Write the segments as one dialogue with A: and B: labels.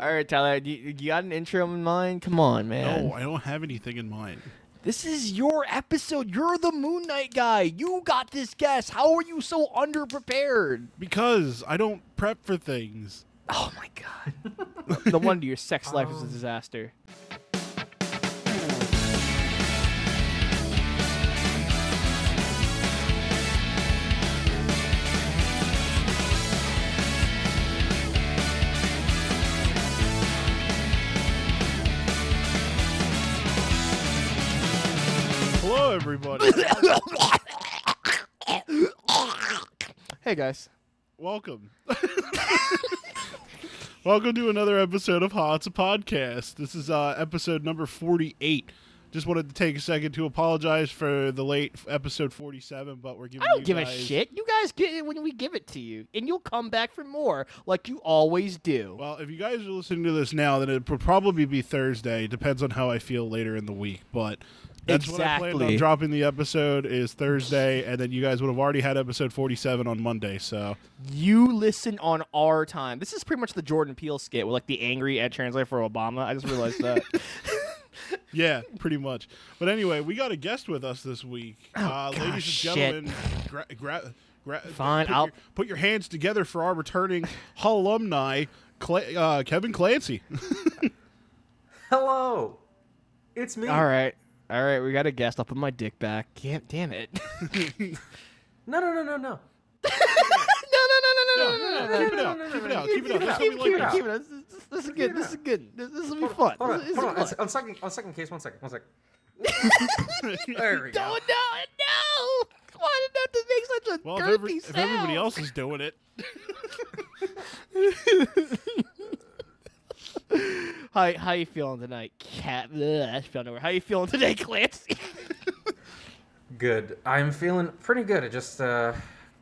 A: All right, Tyler, you, you got an intro in mind? Come on, man.
B: No, I don't have anything in mind.
A: This is your episode. You're the Moon Knight guy. You got this guest. How are you so underprepared?
B: Because I don't prep for things.
A: Oh my god. no wonder your sex life is a um, disaster.
B: Hello, everybody.
A: Hey guys.
B: Welcome. Welcome to another episode of How It's a Podcast. This is uh, episode number 48. Just wanted to take a second to apologize for the late f- episode 47, but we're giving
A: I don't
B: you
A: give a
B: guys-
A: shit. You guys get it when we give it to you, and you'll come back for more, like you always do.
B: Well, if you guys are listening to this now, then it would probably be Thursday. Depends on how I feel later in the week, but that's what I planned on
A: Exactly.
B: dropping the episode is Thursday, and then you guys would have already had episode 47 on Monday. So
A: You listen on our time. This is pretty much the Jordan Peele skit with like the angry ad translator for Obama. I just realized that.
B: yeah, pretty much. But anyway, we got a guest with us this week, uh, ladies and
A: gosh, shit.
B: gentlemen. Gra- gra- gra-
A: Fine,
B: put
A: I'll-
B: Your, put your hands together for our returning Hull alumni, Cla- uh, Kevin Clancy.
C: Hello, it's me.
A: all right, all right. We got a guest. I'll put my dick back. Damn, damn it.
C: No, no, no, no, no.
A: no, no, no, no, no, no, no, no,
B: keep it out. Keep it out. Keep it out. That's how we
A: Keep
B: like
A: it,
B: this.
A: keep it. This, this, this is good. This is good. This, this will be fun.
C: Hold on,
A: This is-
C: hold on.
A: this is
C: On,
A: fun.
C: on second, on second case, one second, one second. There we go.
A: No, no, no! Why did that to make such a
B: Well, if,
A: girthy
B: every, if
A: sound?
B: everybody else is doing it,
A: How how you feeling tonight, Cat? Ugh, I feel nowhere. How you feeling today, Clancy?
C: Good. I'm feeling pretty good. I just uh,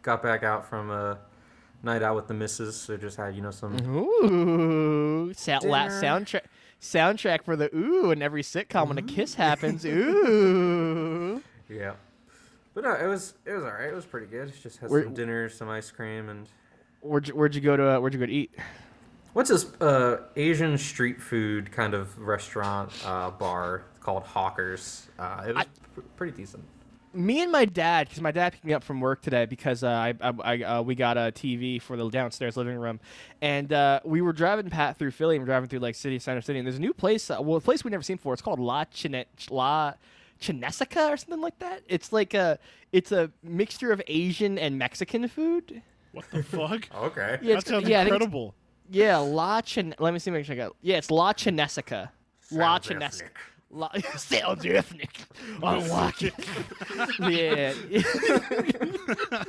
C: got back out from a night out with the missus. So just had you know some.
A: Ooh, sound, la- soundtrack soundtrack for the ooh in every sitcom when a kiss happens. Ooh.
C: Yeah. But no, it was it was all right. It was pretty good. Just had
A: Where-
C: some dinner, some ice cream, and
A: Where'd you, where'd you go to? Uh, where'd you go to eat?
C: What's this uh, Asian street food kind of restaurant uh, bar called Hawkers. Uh, it was pr- pretty decent.
A: me and my dad, because my dad picked me up from work today because uh, I, I, I uh, we got a TV for the downstairs living room, and uh, we were driving Pat through Philly and we're driving through like city center city, and there's a new place, uh, well, a place we've never seen before. It's called La Chine- La Chinesica or something like that. It's like a it's a mixture of Asian and Mexican food.
B: what the fuck?
C: Okay.
A: Yeah,
B: that sounds
A: yeah, I think
B: incredible.
A: Yeah, La Chin. Let me see. Make sure I got. Yeah, it's La Chinesica. La Chinesica. La, sounds ethnic. I like it. yeah.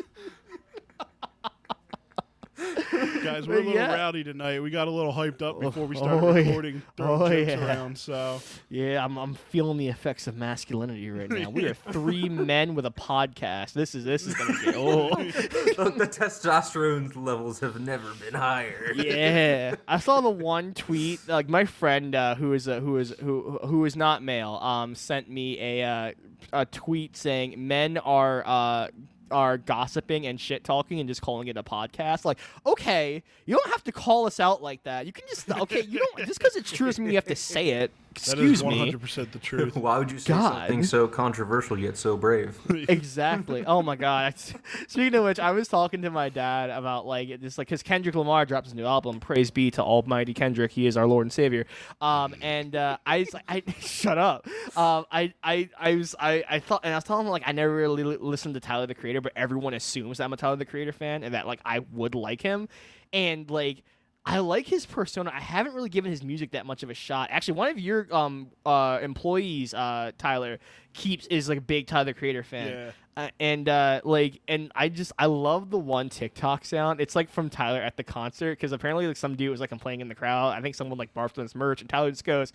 B: Guys, we're a little
A: Yeah.
B: rowdy tonight. We got a little hyped up before we started
A: oh, yeah.
B: recording, throwing
A: Oh,
B: jokes
A: yeah.
B: around. So
A: Yeah, I'm, I'm feeling the effects of masculinity right now. We are three men with a podcast. This is this is gonna get oh
C: the, the testosterone levels have never been higher.
A: yeah. I saw the one tweet like my friend uh, who is a, who is who who is not male um sent me a uh, a tweet saying men are uh are gossiping and shit talking and just calling it a podcast. Like, okay, you don't have to call us out like that. You can just okay, you don't just because it's true doesn't mean you have to say it.
B: That is
A: Excuse me.
B: 100% the truth.
C: Why would you say
A: God.
C: something so controversial yet so brave?
A: exactly. Oh my god. Speaking of which, I was talking to my dad about like this, like because Kendrick Lamar drops a new album. Praise be to Almighty Kendrick. He is our Lord and Savior. Um, and uh, I was like, I shut up. Um, I, I, I was, I, I thought, and I was telling him like I never really li- listened to Tyler the Creator, but everyone assumes that I'm a Tyler the Creator fan and that like I would like him, and like. I like his persona. I haven't really given his music that much of a shot. Actually, one of your um uh employees, uh Tyler, keeps is like a big Tyler Creator fan.
B: Yeah.
A: Uh, and uh like and I just I love the one TikTok sound. It's like from Tyler at the concert because apparently like some dude was like playing in the crowd. I think someone like barfed on his merch and Tyler just goes,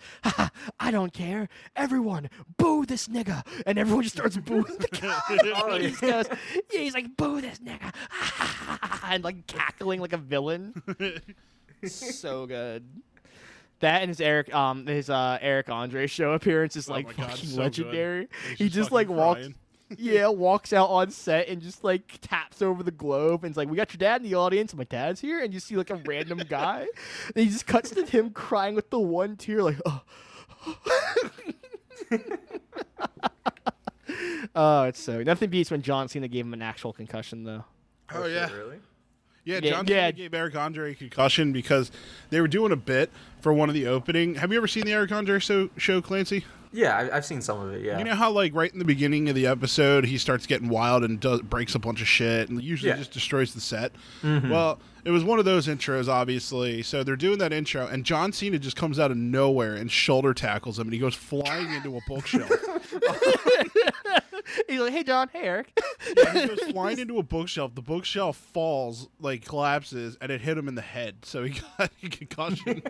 A: I don't care. Everyone boo this nigga. And everyone just starts booing the guy. He goes, yeah, he's like boo this nigga. and like cackling like a villain. So good. That and his Eric, um, his uh Eric Andre show appearance is
B: Oh
A: like
B: my God,
A: fucking
B: so
A: legendary.
B: He's
A: He
B: just
A: just like
B: fucking
A: walks. yeah, walks out on set and just like taps over the globe and it's like, "We got your dad in the audience. My dad's here." And you see like a random guy. and he just cuts to him crying with the one tear, like, "Oh." oh, it's so nothing beats when John Cena gave him an actual concussion, though.
B: Oh,
C: shit,
B: yeah.
C: really?
B: Yeah,
A: Yeah,
B: John
A: yeah.
B: Cena gave Eric Andre a concussion because they were doing a bit for one of the opening. Have you ever seen the Eric Andre show, show Clancy?
C: Yeah, I, I've seen some of it. Yeah.
B: You know how like right in the beginning of the episode he starts getting wild and does, breaks a bunch of shit and usually
C: Yeah.
B: just destroys the set. Mm-hmm. Well, it was one of those intros, obviously. So they're doing that intro, and John Cena just comes out of nowhere and shoulder tackles him, and he goes flying into a bookshelf.
A: He's like, "Hey, John. Hey, Eric."
B: he goes flying into a bookshelf. The bookshelf falls, like collapses, and it hit him in the head. So he got a concussion.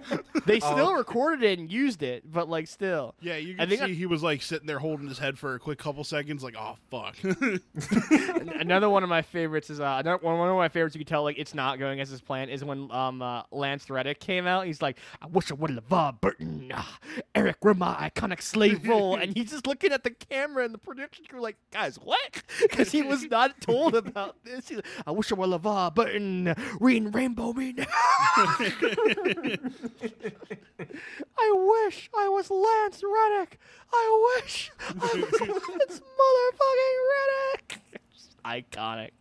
A: they still recorded it and used it, but like still.
B: yeah, you
A: I
B: can see
A: I-
B: he was like sitting there holding his head for a quick couple seconds, like, "Oh fuck."
A: Another one of my favorites is uh, another one, one of my favorites. You can tell like it's not going as his plan is when um uh, Lance Reddick came out. He's like, I wish I would have LeVar Burton, ah, Eric were my iconic slave role, and he's just looking at the camera and the production crew like, guys, what? Because he was not told about this. He's like, I wish I were LeVar Burton, reading Rainbow Me now. I wish I was Lance Reddick. I wish I was Lance motherfucking Reddick. Iconic.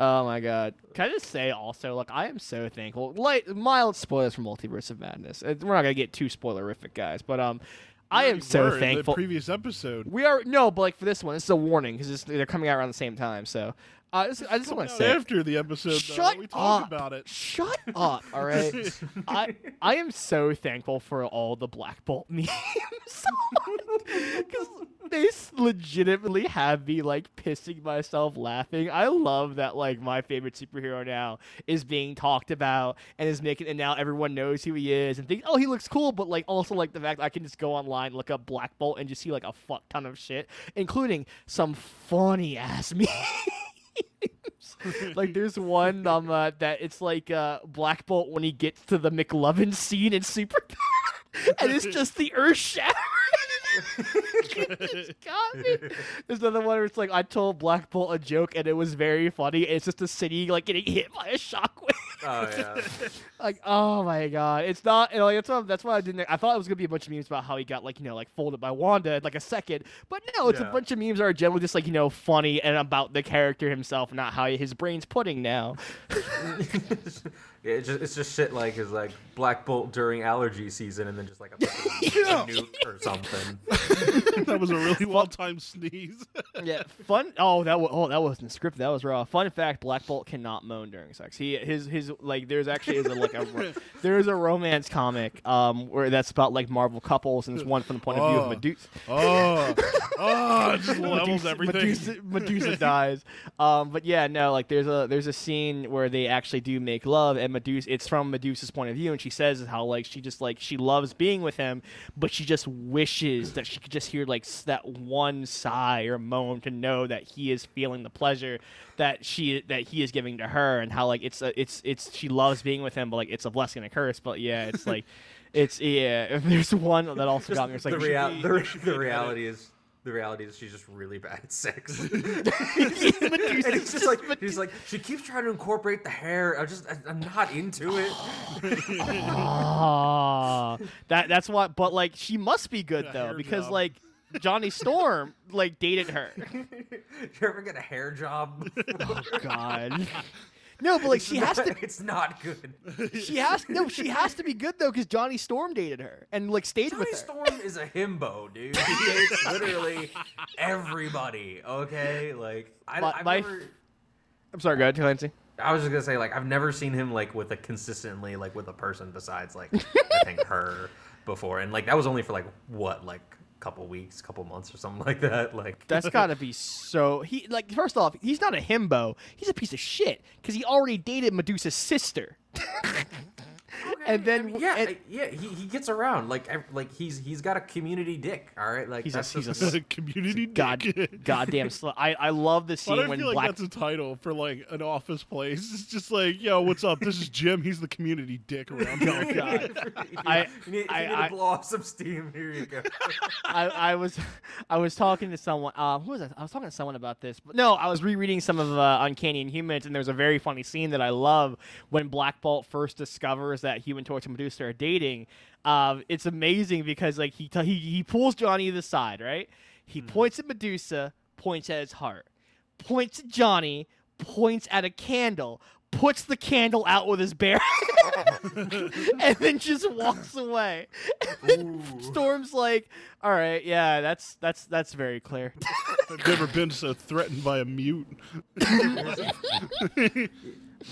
A: Oh my god. Can I just say also, like, I am so thankful. Light, mild spoilers for Multiverse of Madness. Uh, We're not gonna get too spoilerific, guys, but um, I am so thankful.
B: The previous episode.
A: we are no, but like for this one, this is a warning because they're coming out around the same time. So, uh, this, I just want to say,
B: after the episode, though,
A: Shut
B: we talk
A: up.
B: about it.
A: Shut up, all right? I I am so thankful for all the Black Bolt memes because they legitimately have me like pissing myself laughing. I love that like my favorite superhero now is being talked about and is making and now everyone knows who he is and think oh he looks cool, but like also like the fact that I can just go online look up Black Bolt and just see like a fuck ton of shit, including some funny ass memes. Like there's one um uh, that it's like uh Black Bolt when he gets to the McLovin scene in Super and it's just the earth shattering. It got me. There's another one where it's like I told Black Bolt a joke and it was very funny. It's just a city like getting hit by a shockwave.
C: Oh yeah.
A: like oh my god, it's not. You know, like, that's why. That's why I didn't. I thought it was gonna be a bunch of memes about how he got like you know like folded by Wanda in, like a second, but no, it's a bunch of memes that are generally just like you know funny and about the character himself, not how his brain's pudding now.
C: yeah, it's just it's just shit like is like Black Bolt during allergy season, and then just like a, fucking
B: Yeah.
C: nuke or something.
B: that was a really well timed sneeze.
A: yeah, fun. Oh, that was oh that wasn't scripted. That was raw. Fun fact: Black Bolt cannot moan during sex. He his his like there's actually is a like a there's a romance comic um where that's about like Marvel couples and it's one from the point of view
B: Oh.
A: of Medusa.
B: oh, oh, it just levels
A: Medusa,
B: everything.
A: Medusa, Medusa dies. Um, but yeah, no, like there's a there's a scene where they actually do make love, and Medusa. It's from Medusa's point of view, and she says how like she just like she loves being with him, but she just wishes that she could just hear like that one sigh or moan to know that he is feeling the pleasure that she that he is giving to her, and how like it's a, it's it's she loves being with him, but like it's a blessing and a curse. But yeah, it's like. It's yeah. There's one that also got me. It's like
C: the, rea-
A: be-
C: the, the reality is the reality is she's just really bad at sex.
A: Medusa's
C: and it's just like
A: Medusa-
C: he's like she keeps trying to incorporate the hair. I'm just I, I'm not into it.
A: Ah, that that's what. But like, she must be good though, because
B: job.
A: like Johnny Storm like dated her.
C: you ever get a hair job?
A: oh God. No, but like she has to.
C: It's not good.
A: She has no. She has to be good though, because Johnny Storm dated her and like stayed
C: Johnny
A: with her.
C: Storm is a himbo, dude. He dates literally everybody. Okay, like I,
A: My-
C: I've
A: my-
C: never.
A: I'm sorry, go ahead, Clancy.
C: I was just gonna say like I've never seen him like with a consistently like with a person besides like I think her before, and like that was only for like what like couple weeks, couple months or something like that. Like
A: That's gotta be so. He like first off, he's not a himbo. He's a piece of shit because he already dated Medusa's sister.
C: okay,
A: and
C: I
A: then
C: mean, yeah,
A: and-
C: yeah, he, he gets around like like he's he's got a community dick. All right, like
A: He's a- he's
C: just-
A: a s-
B: community
A: god
B: dick.
A: goddamn slut. I I love the scene
B: do I
A: when
B: feel like
A: Black
B: that's a title for like an office place? It's just like, yo, what's up? This is Jim. He's the community dick around here.
A: Oh, God.
C: If you-
A: I-
C: you need,
A: I-
C: you need
A: I-
C: to blow off some steam. Here you go.
A: I, I was I was talking to someone. Uh, who was I? I was talking to someone about this. But no, I was rereading some of uh, Uncanny Inhumans, and there's a very funny scene that I love when Black Bolt first discovers that Human Torch and Medusa are dating. Uh, it's amazing because like he, t- he he pulls Johnny to the side, right? He points at Medusa, points at his heart, points at Johnny, points at a candle, puts the candle out with his bare and then just walks away. Storm's like, "All right, yeah, that's that's that's very clear."
B: I've never been so threatened by a mute.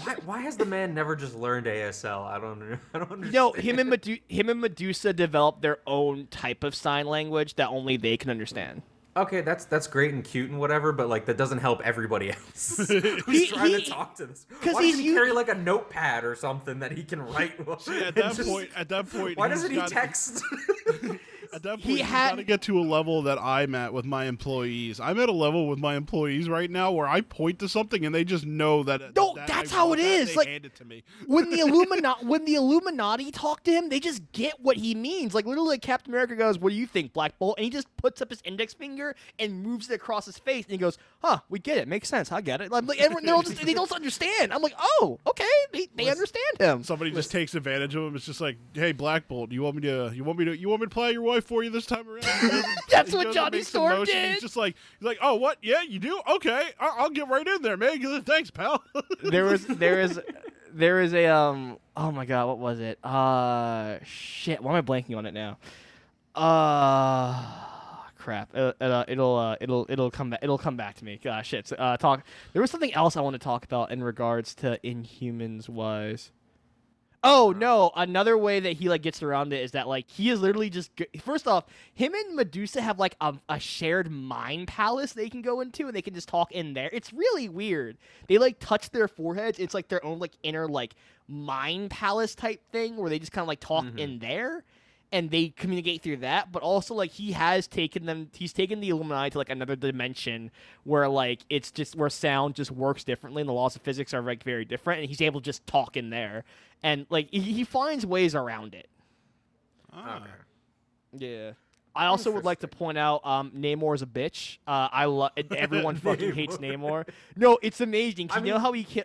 C: Why, why has the man never just learned ASL? I don't I don't understand.
A: no, him and Medu- him and Medusa developed their own type of sign language that only they can understand.
C: Okay, that's that's great and cute and whatever, but like that doesn't help everybody else who's
A: He-
C: trying
A: he-
C: to talk to this.
A: 'cause
C: Why doesn't he carry like a notepad or something that he can write?
B: At that point, at that point,
C: why doesn't he
B: gotta-
C: text?
B: At that point,
A: He had-
B: got to get to a level that I'm at with my employees. I'm at a level with my employees right now where I point to something and they just know that.
A: No,
B: that
A: that's
B: I
A: how it
B: that, They
A: like-
B: hand it to me.
A: when the Illuminati when the Illuminati talk to him, they just get what he means. Like literally, Captain America goes, "What do you think, Black Bolt?" And he just puts up his index finger and moves it across his face, and he goes, "Huh, we get it. Makes sense. I get it." Like like, everyone, they're all just, they don't understand. I'm like, "Oh, okay, they, they understand him."
B: Somebody just takes advantage of him. It's just like, hey, Black Bolt, you want me to? You want me to? You want me to play your wife for you this time around?
A: That's what
B: goes and
A: Johnny Storm did.
B: He's just like, he's like, oh, what? Yeah, you do? Okay, I- I'll get right in there, man. Thanks, pal.
A: there was there is there is a um oh my god what was it uh shit why am i blanking on it now uh crap uh, uh, it'll uh, it'll it'll come back it'll come back to me gosh shit so, uh talk there was something else i want to talk about in regards to inhumans was Oh no! Another way that he like gets around it is that like he is literally just first off, him and Medusa have like a, a shared mind palace they can go into and they can just talk in there. It's really weird. They like touch their foreheads. It's like their own like inner like mind palace type thing where they just kind of like talk mm-hmm. in there and they communicate through that. But also like he has taken them. He's taken the Illuminati to like another dimension where like it's just where sound just works differently and the laws of physics are like very different and he's able to just talk in there and like he, he finds ways around it.
B: Ah.
C: Okay.
A: Yeah. I also would like to point out um, Namor is a bitch. Uh, I love everyone fucking hates Namor. No, it's amazing.
C: I
A: you know
C: mean-
A: how he ki-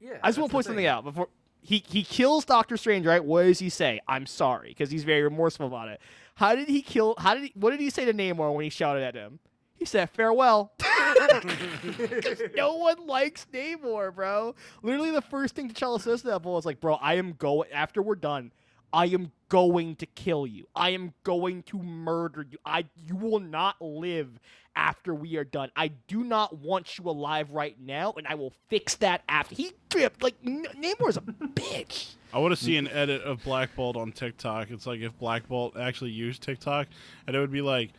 C: Yeah.
A: I just want to point something out before he he kills Doctor Strange. Right? What does he say? I'm sorry because he's very remorseful about it. How did he kill? How did he? What did he say to Namor when he shouted at him? He said farewell. no one likes Namor, bro. Literally, the first thing T'Challa says to that boy is like, "Bro, I am going after we're done. I am going to kill you. I am going to murder you. I you will not live after we are done. I do not want you alive right now, and I will fix that after." He tripped like N- Namor's a bitch.
B: I want to see an edit of Black Bolt on TikTok. It's like if Black Bolt actually used TikTok, and it would be like,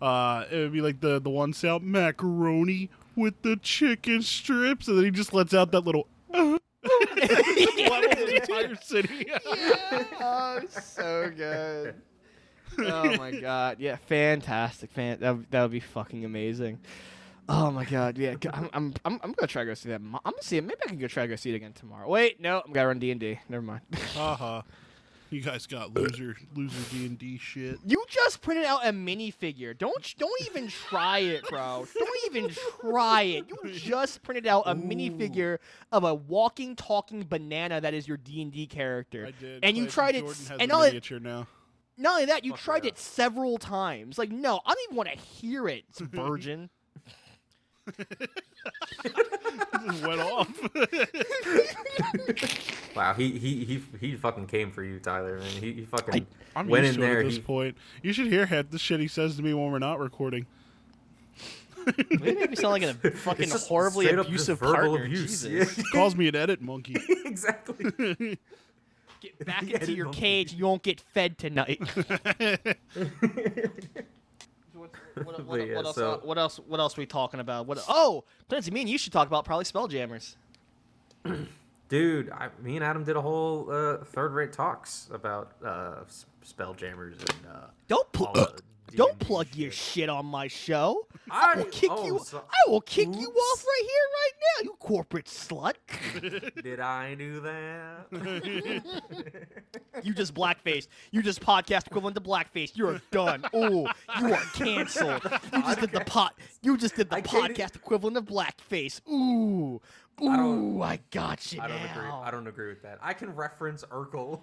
B: uh, it would be like the the one sound macaroni with the chicken strips, and then he just lets out that little. Uh, levels the entire city.
A: oh, so good. oh my god, yeah, fantastic, fan. That would- that would be fucking amazing. Oh my god, yeah. I'm I'm I'm, I'm gonna try to go see that. I'm gonna see it. Maybe I can go try to go see it again tomorrow. Wait, no, I'm gonna run D and D. Never mind.
B: Haha. You guys got loser loser D and D shit.
A: you just printed out a minifigure. Don't don't even try it, bro. Don't even try it. You just printed out a minifigure of a walking, talking banana that is your D and D character.
B: I did.
A: And you tried it,
B: Jordan
A: s-
B: has
A: and
B: a
A: all it,
B: now.
A: Not only that, you
C: Fuck
A: tried
C: yeah.
A: it several times. Like, no, I don't even want to hear it, it's virgin.
B: Just went off.
C: Wow, he he he he fucking came for you, Tyler. Man, he, he fucking
B: I'm
C: went
B: used
C: in
B: to it
C: there.
B: at this
C: He,
B: point. You should hear half the shit he says to me when we're not recording.
A: You make me sound like a fucking
C: it's
A: horribly
C: straight up just
A: abusive
C: verbal
A: partner.
C: abuse.
A: Jesus.
B: He calls me an edit monkey.
C: Exactly.
A: Get back
C: Yeah,
A: into your
C: monkey.
A: cage. You won't get fed tonight. what, what,
C: yeah,
A: what else,
C: so-
A: uh, what else? What else? we talking about? What? Oh, Clancy, me and you should talk about probably Spelljammers.
C: Dude, I, me and Adam did a whole uh, third-rate talks about uh, Spelljammers and uh,
A: Don't pl-
C: all the
A: don't
C: D&D
A: plug your shit on my show.
C: I-
A: I will kick
C: oh,
A: you.
C: so-
A: I will kick you off right here, right now. You corporate slut.
C: Did I do that?
A: You just blackface. You just podcast equivalent to blackface. You're done. Oh, you are canceled. You just did the pot. You just did the
C: I
A: podcast equivalent of blackface. Ooh,
C: I don't-
A: ooh, I, got you
C: I don't
A: now.
C: agree. I don't agree with that. I can reference Urkel.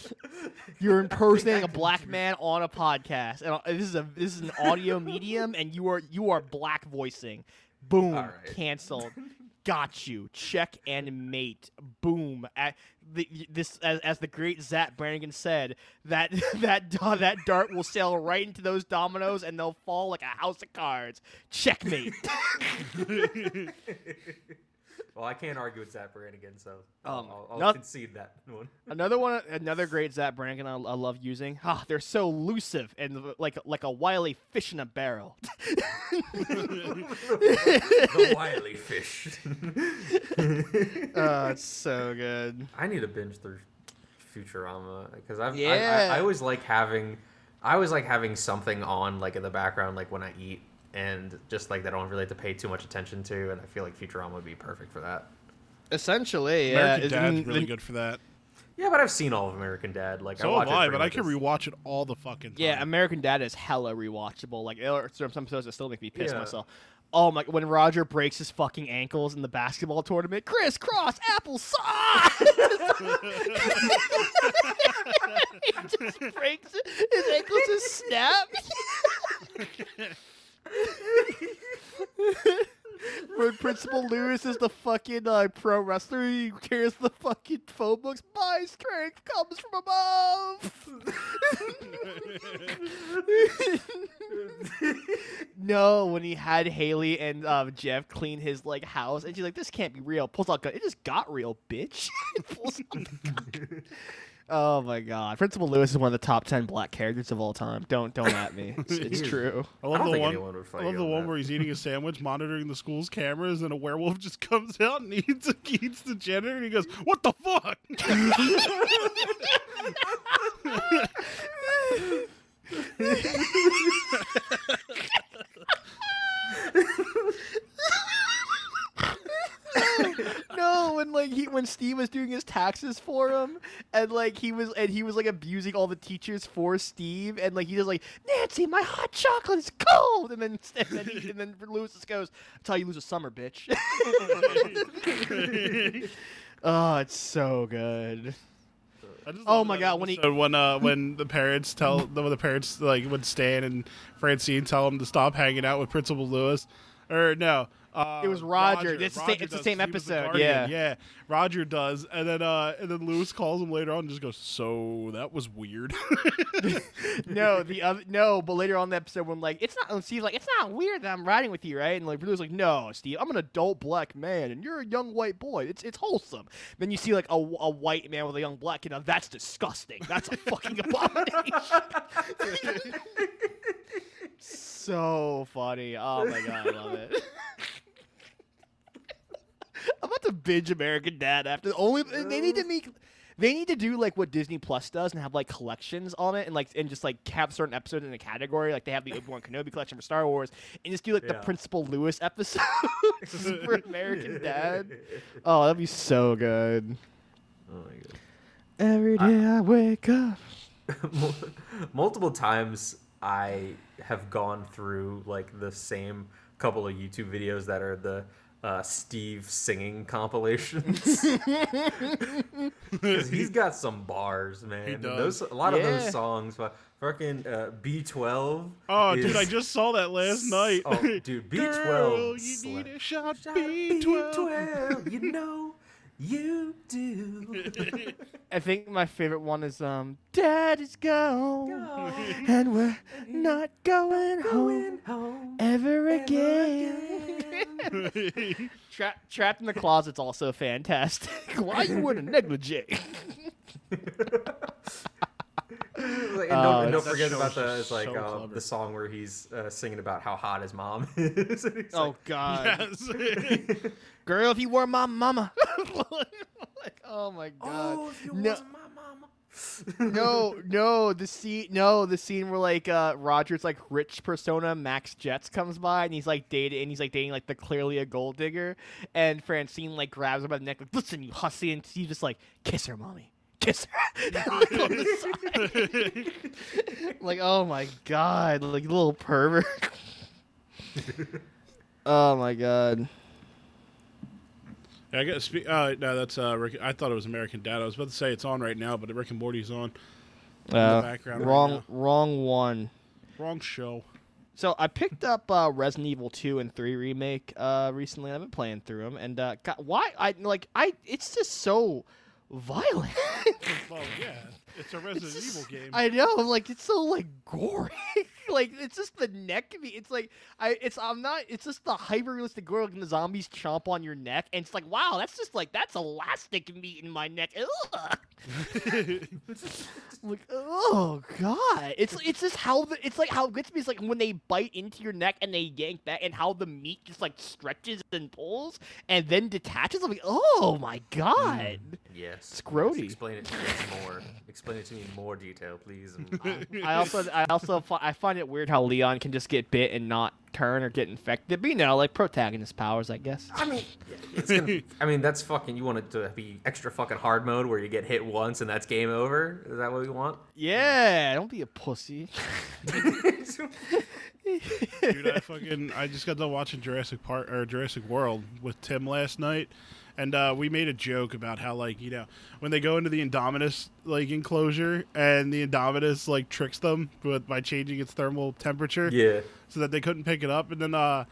A: You're impersonating a black man on a podcast, and uh, this is a this is an audio medium, and you are you are black voicing. Boom,
C: right.
A: canceled. Got you. Check and mate. Boom. At the, this as, as the great Zapp Brannigan said that that that dart will sail right into those dominoes and they'll fall like a house of cards. Checkmate.
C: Well, I can't argue with Zapp Brannigan, so I'll,
A: Um,
C: I'll, I'll
A: not-
C: concede that one.
A: Another one, another great Zapp Brannigan I, I love using. Ah, they're so elusive and like like a wily fish in a barrel.
C: the wily fish.
A: oh, it's so good.
C: I need to binge through Futurama because I've I,
A: Yeah.
C: I, I always like having I always like having something on like in the background like when I eat and just like that I don't really have to pay too much attention to and I feel like Futurama would be perfect for that.
A: Essentially, yeah.
B: American
A: it's-
B: Dad's really
A: and-
B: good for that.
C: Yeah, but I've seen all of American Dad. Like
B: So
C: I watch
B: have
C: it
B: I, but I can
C: as-
B: rewatch it all the fucking time.
A: Yeah, American Dad is hella rewatchable. Like there some episodes that still make me piss
C: Yeah.
A: myself. Oh my! When Roger breaks his fucking ankles in the basketball tournament, Chris Cross apple sauce. he just breaks it. His ankles just snap. When Principal Lewis is the fucking uh, pro wrestler, he carries the fucking phone books. My strength comes from above. no, when he had Haley and uh, Jeff clean his like house, and she's like, "This can't be real." Pulls out gun. It just got real, bitch. Pulls out the gun. Oh my god, Principal Lewis is one of the top ten black characters of all time. Don't don't at me. It's, it's true.
B: I love
C: don't
B: the one.
C: anyone would fight
B: I love
C: you
B: the
C: on
B: one
C: that.
B: where he's eating a sandwich, monitoring the school's cameras, and a werewolf just comes out and eats, eats the janitor, and he goes, "What the fuck?"
A: no, when like he when Steve was doing his taxes for him, and like he was and he was like abusing all the teachers for Steve, and like he was like Nancy, my hot chocolate is cold, and then and then, he, and then Lewis just goes, "That's how you lose a summer, bitch." oh, it's so good. Oh my God, when he-
B: when uh when the parents tell when the parents like when Stan and Francine tell him to stop hanging out with Principal Lewis, or no. Uh,
A: It was Roger. It's the same- it's the same
B: was the
A: episode, yeah.
B: yeah. Roger does, and then uh, and then Lewis calls him later on and just goes, "So that was weird."
A: no, the other no, but later on the episode when like it's not when Steve's like it's not weird that I'm riding with you, right? And like Blue's like, no, Steve, I'm an adult black man and you're a young white boy. It's it's wholesome. Then you see like a, a white man with a young black kid. Now that's disgusting. That's a fucking abomination. so funny. Oh my god, I love it. I'm about to binge American Dad after only they need to make they need to do like what Disney Plus does and have like collections on it and like and just like have certain episodes in a category like they have the Obi Wan Kenobi collection for Star Wars and just do like the Principal Lewis episode for American Dad. Oh, that'd be so good.
C: Oh my god.
A: Every day I wake up.
C: Multiple times I have gone through like the same couple of YouTube videos that are the uh, Steve singing compilations. 'Cause he's got some bars, man.
B: He does.
C: Those a lot of those songs, fu- fucking uh, B12.
B: oh,
C: is-
B: dude, I just saw that last night.
C: Oh, dude, B12.
B: Girl, you
C: sla-
B: need a shot,
C: Shot
B: B12.
C: B12, you know you do.
A: I think my favorite one is um Dad is gone and we're not going home
C: home
A: ever again. Tra- trapped in the closet's also fantastic. Why you wearing a negligee?
C: And
A: Oh,
C: don't, and don't forget about the it's like
B: so
C: uh, the song where he's uh, singing about how hot his mom is.
A: Oh
C: like,
A: God,
B: yes.
A: girl, if you were my mama. like Oh my god.
C: Oh, if you
A: no,
C: wasn't my mama.
A: no, no, the scene, no, the scene where like uh Roger's like rich persona Max Jets comes by and he's like dating and he's like dating like the clearly a gold digger, and Francine like grabs him by the neck like, listen, you hussy, and he's just like, kiss her, mommy. Kiss her. like, on the side. like, oh my god, like little pervert. oh my god.
B: Yeah, I got spe- uh, no, that's uh, Rick. I thought it was American Dad. I was about to say it's on right now, but Rick and Morty's on.
A: Uh,
B: background
A: wrong,
B: now.
A: wrong one.
B: Wrong show.
A: So I picked up uh, Resident Evil 2 and 3 remake uh, recently. I've been playing through them, and uh, God, why I like I it's just so violent.
B: Well, yeah, it's a Resident
A: It's just-
B: Evil game.
A: I know, like it's so like gory. like it's just the neck of me. It's like I it's I'm not. It's just the hyper realistic gore and the zombies chomp on your neck, and it's like wow, that's just like that's elastic meat in my neck. Ugh. like oh god, it's it's just how the it's like how it gets me is like when they bite into your neck and they yank back, and how the meat just like stretches and pulls and then detaches. I'm like oh my god.
C: Mm, yes.
A: Scrody.
C: Explain it to me more. Explain it to me in more detail, please. Mm. And-
A: I also I also I find it weird how Leon can just get bit and not turn or get infected. But you know, like protagonist powers, I guess.
C: I mean, it's gonna, I mean that's fucking. You want it to be extra fucking hard mode where you get hit once and that's game over. Is that what you want?
A: Yeah, don't be a pussy.
B: Dude, I fucking I just got done watching Jurassic Park or Jurassic World with Tim last night, and uh, we made a joke about how like you know when they go into the Indominus like enclosure and the Indominus like tricks them with by changing its thermal temperature,
C: yeah.
B: so that they couldn't pick it up, and then uh.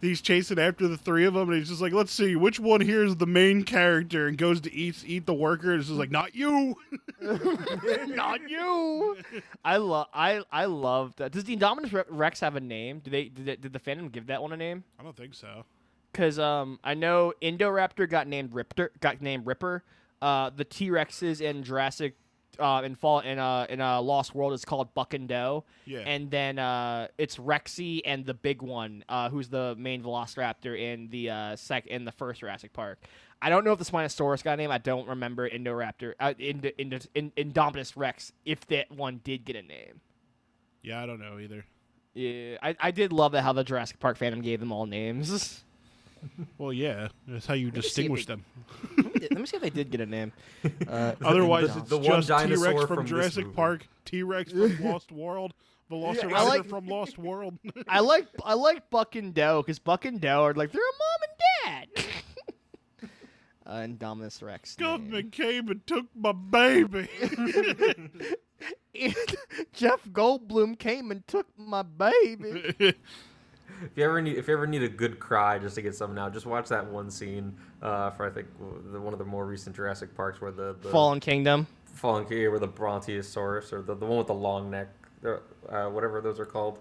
B: He's chasing after the three of them, and he's just like, "Let's see which one here is the main character," and goes to eat eat the worker. And it's just like, "Not you."
A: not you. I love I I love that. Does the Indominus Rex have a name? Do they did, they, did the fandom give that one a name?
B: I don't think so.
A: Because um, I know Indoraptor got named Riptor, got named Ripper. Uh, the T Rexes in Jurassic, uh, in fall in uh in uh Lost World is called Buck and Doe.
B: Yeah.
A: And then uh, it's Rexy and the big one, uh, who's the main Velociraptor in the uh sec in the first Jurassic Park. I don't know if the Spinosaurus got a name. I don't remember Indoraptor, uh, Ind- Ind- Ind- Indominus Rex, if that one did get a name.
B: Yeah, I don't know either.
A: Yeah, I, I did love that how the Jurassic Park fandom gave them all names.
B: Well, yeah, that's how you
A: me see if
B: distinguish
A: they-
B: them.
A: let, me, let me see if they did get a name. Uh,
B: Otherwise,
C: The-
B: it's
C: the one
B: just T
C: dinosaur
B: Rex from,
C: from this
B: Jurassic
C: movie.
B: Park, T Rex from Lost World, Velociraptor
A: I like-
B: from Lost World.
A: I like I like Buck and Doe because Buck and Doe are like they're a mom and dad. uh, and Dominus Rex. name.
B: Government came and took my baby.
A: Jeff Goldblum came and took my baby.
C: If you ever need, if you ever need a good cry just to get something out, just watch that one scene uh, for I think the, one of the more recent Jurassic Parks where the, the
A: Fallen Kingdom.
C: Fallen Key, where the Brontosaurus or the, the one with the long neck, uh, whatever those are called.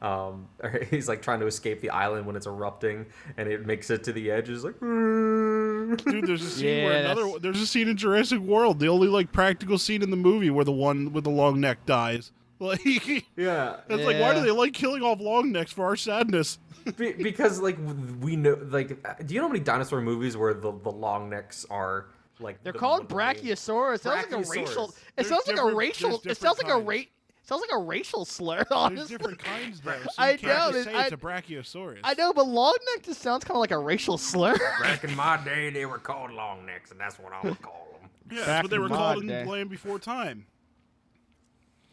C: Um, he's like trying to escape the island when it's erupting, and it makes it to the edge. It's like,
B: Dude, there's a scene where another
A: that's-
B: there's a scene in Jurassic World, the only like practical scene in the movie where the one with the long neck dies. Like, yeah, it's
C: yeah,
B: like why do they like killing off long necks for our sadness?
C: Be- because like we know, like, do you know how many dinosaur movies where the, the long necks are like
A: They're
C: the-
A: called
C: the main-
A: Brachiosaurus. It sounds like a racial. It sounds like a racial. It sounds like a
B: different
A: ra-
B: kinds.
A: Sounds like a racial slur.
B: There's different kinds though. So
A: I
B: can't
A: know,
B: just say
A: I-
B: it's a brachiosaurus.
A: I know, but long neck just sounds kind of like a racial slur.
C: Back in my day, they were called long necks, and that's what I would call them.
B: Yeah,
A: Back
B: that's what they were
A: my
B: called in
A: day.
B: Land Before Time.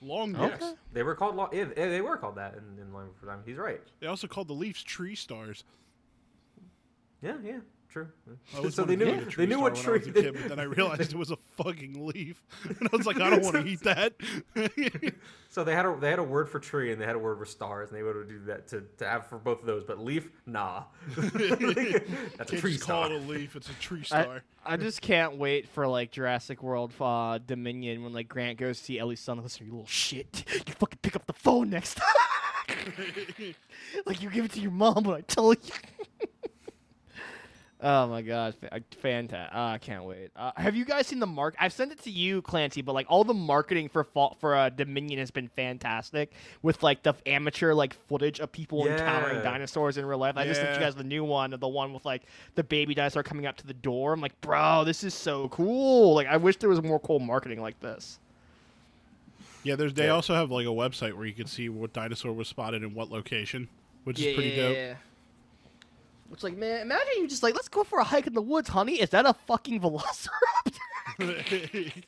B: Long
A: Okay.
B: necks.
C: They were called long. Yeah, they were called that in, in Line for Time. He's right.
B: They also called the Leafs tree stars.
C: Yeah, yeah, true.
B: I always
C: so they knew
B: eat
C: they knew what tree.
B: I was kid, but then I realized it was a fucking leaf, and I was like, I don't want to eat that.
C: so they had a they had a word for tree and they had a word for stars, and they would do that to, to have for both of those. But leaf, nah. That's a
B: Can't
C: tree
B: just call
C: star.
B: it a leaf; it's a tree star.
A: I just can't wait for like Jurassic World uh, Dominion when like Grant goes to see Ellie's son. Listen, you little shit. You fucking pick up the phone next time. like you give it to your mom but I tell you. Oh my god, fantastic! Uh, I can't wait. Uh, have you guys seen the mark? I've sent it to you, Clancy, but like all the marketing for fa- for uh, Dominion has been fantastic with like the amateur like footage of people encountering dinosaurs in real life. I just sent you guys the new one, the one with like the baby dinosaur coming up to the door. I'm like, bro, this is so cool. Like, I wish there was more cool marketing like this.
B: Yeah, there's they
C: Yeah.
B: also have like a website where you can see what dinosaur was spotted in what location, which is pretty dope.
A: It's like, man, imagine you just like, let's go for a hike in the woods, honey. Is that a fucking velociraptor?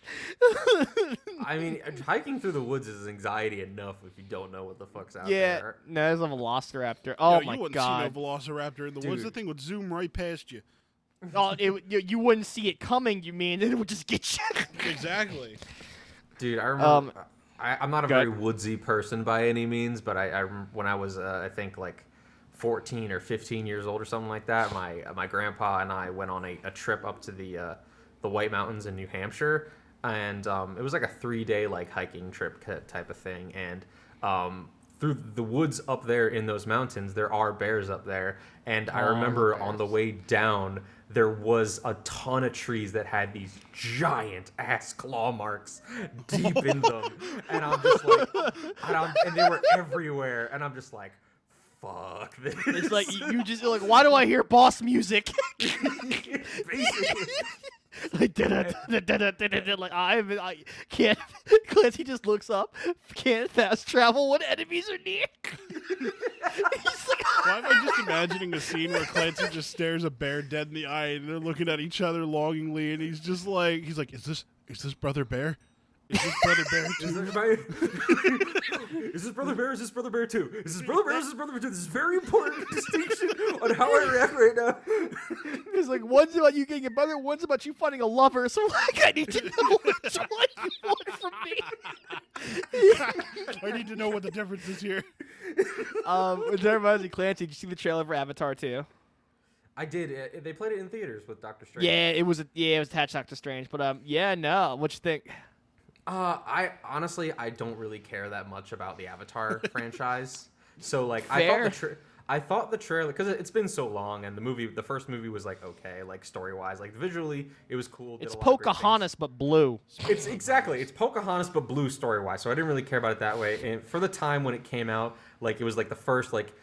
C: I mean, hiking through the woods is anxiety enough if you don't know what the fuck's out
A: yeah,
C: there.
A: no, there's a velociraptor. Oh
B: Yo,
A: my
B: you wouldn't
A: god.
B: see no velociraptor in the woods. The thing would zoom right past you.
A: oh, it, you, you wouldn't see it coming. You mean it would just get you?
B: Exactly.
C: Dude, I remember.
A: Um,
C: I, I'm not a very
A: ahead.
C: woodsy person by any means, but I, I when I was, uh, I think like 14 or 15 years old or something like that, my my grandpa and I went on a, a trip up to the uh, the White Mountains in New Hampshire, and um, it was like a three day like hiking trip type of thing, and um, through the woods up there in those mountains, there are bears up there, and I
A: Oh,
C: remember on the way down there was a ton of trees that had these giant ass claw marks deep in them. And i'm just like and, I'm, and they were everywhere. And i'm just like fuck this
A: It's like you, you just like, why do I hear boss music?
C: basically
A: like, like I, I can't. Clancy just looks up. Can't fast travel when enemies are near. He's like,
B: Why am I just imagining a scene where Clancy just stares a bear dead in the eye and they're looking at each other longingly and he's just like he's like, Is this is this brother bear? Is this brother bear
C: is,
B: too?
C: this my- is this brother bear? Is this brother bear too? Is this brother bear? Is this brother bear too? This is very important distinction on how I react right now.
A: It's like one's about you getting a brother, one's about you finding a lover. So like, I need to know which one you want from me.
B: I need to know what the difference is here.
A: Um, that reminds me, Clancy. Did you see the trailer for Avatar 2?
C: I did. They played it in theaters with Doctor Strange.
A: Yeah, it was. A, yeah, it was attached to Doctor Strange. But um, yeah, no. What you think?
C: Uh, I honestly I don't really care that much about the Avatar franchise. So like I thought the tra- I thought the trailer because it's been so long and the movie the first movie was like okay like story wise like visually it was cool.
A: It's
C: a lot of great things.
A: Pocahontas, but blue.
C: It's exactly it's Pocahontas but blue story wise. So I didn't really care about it that way. And for the time when it came out, like it was like the first like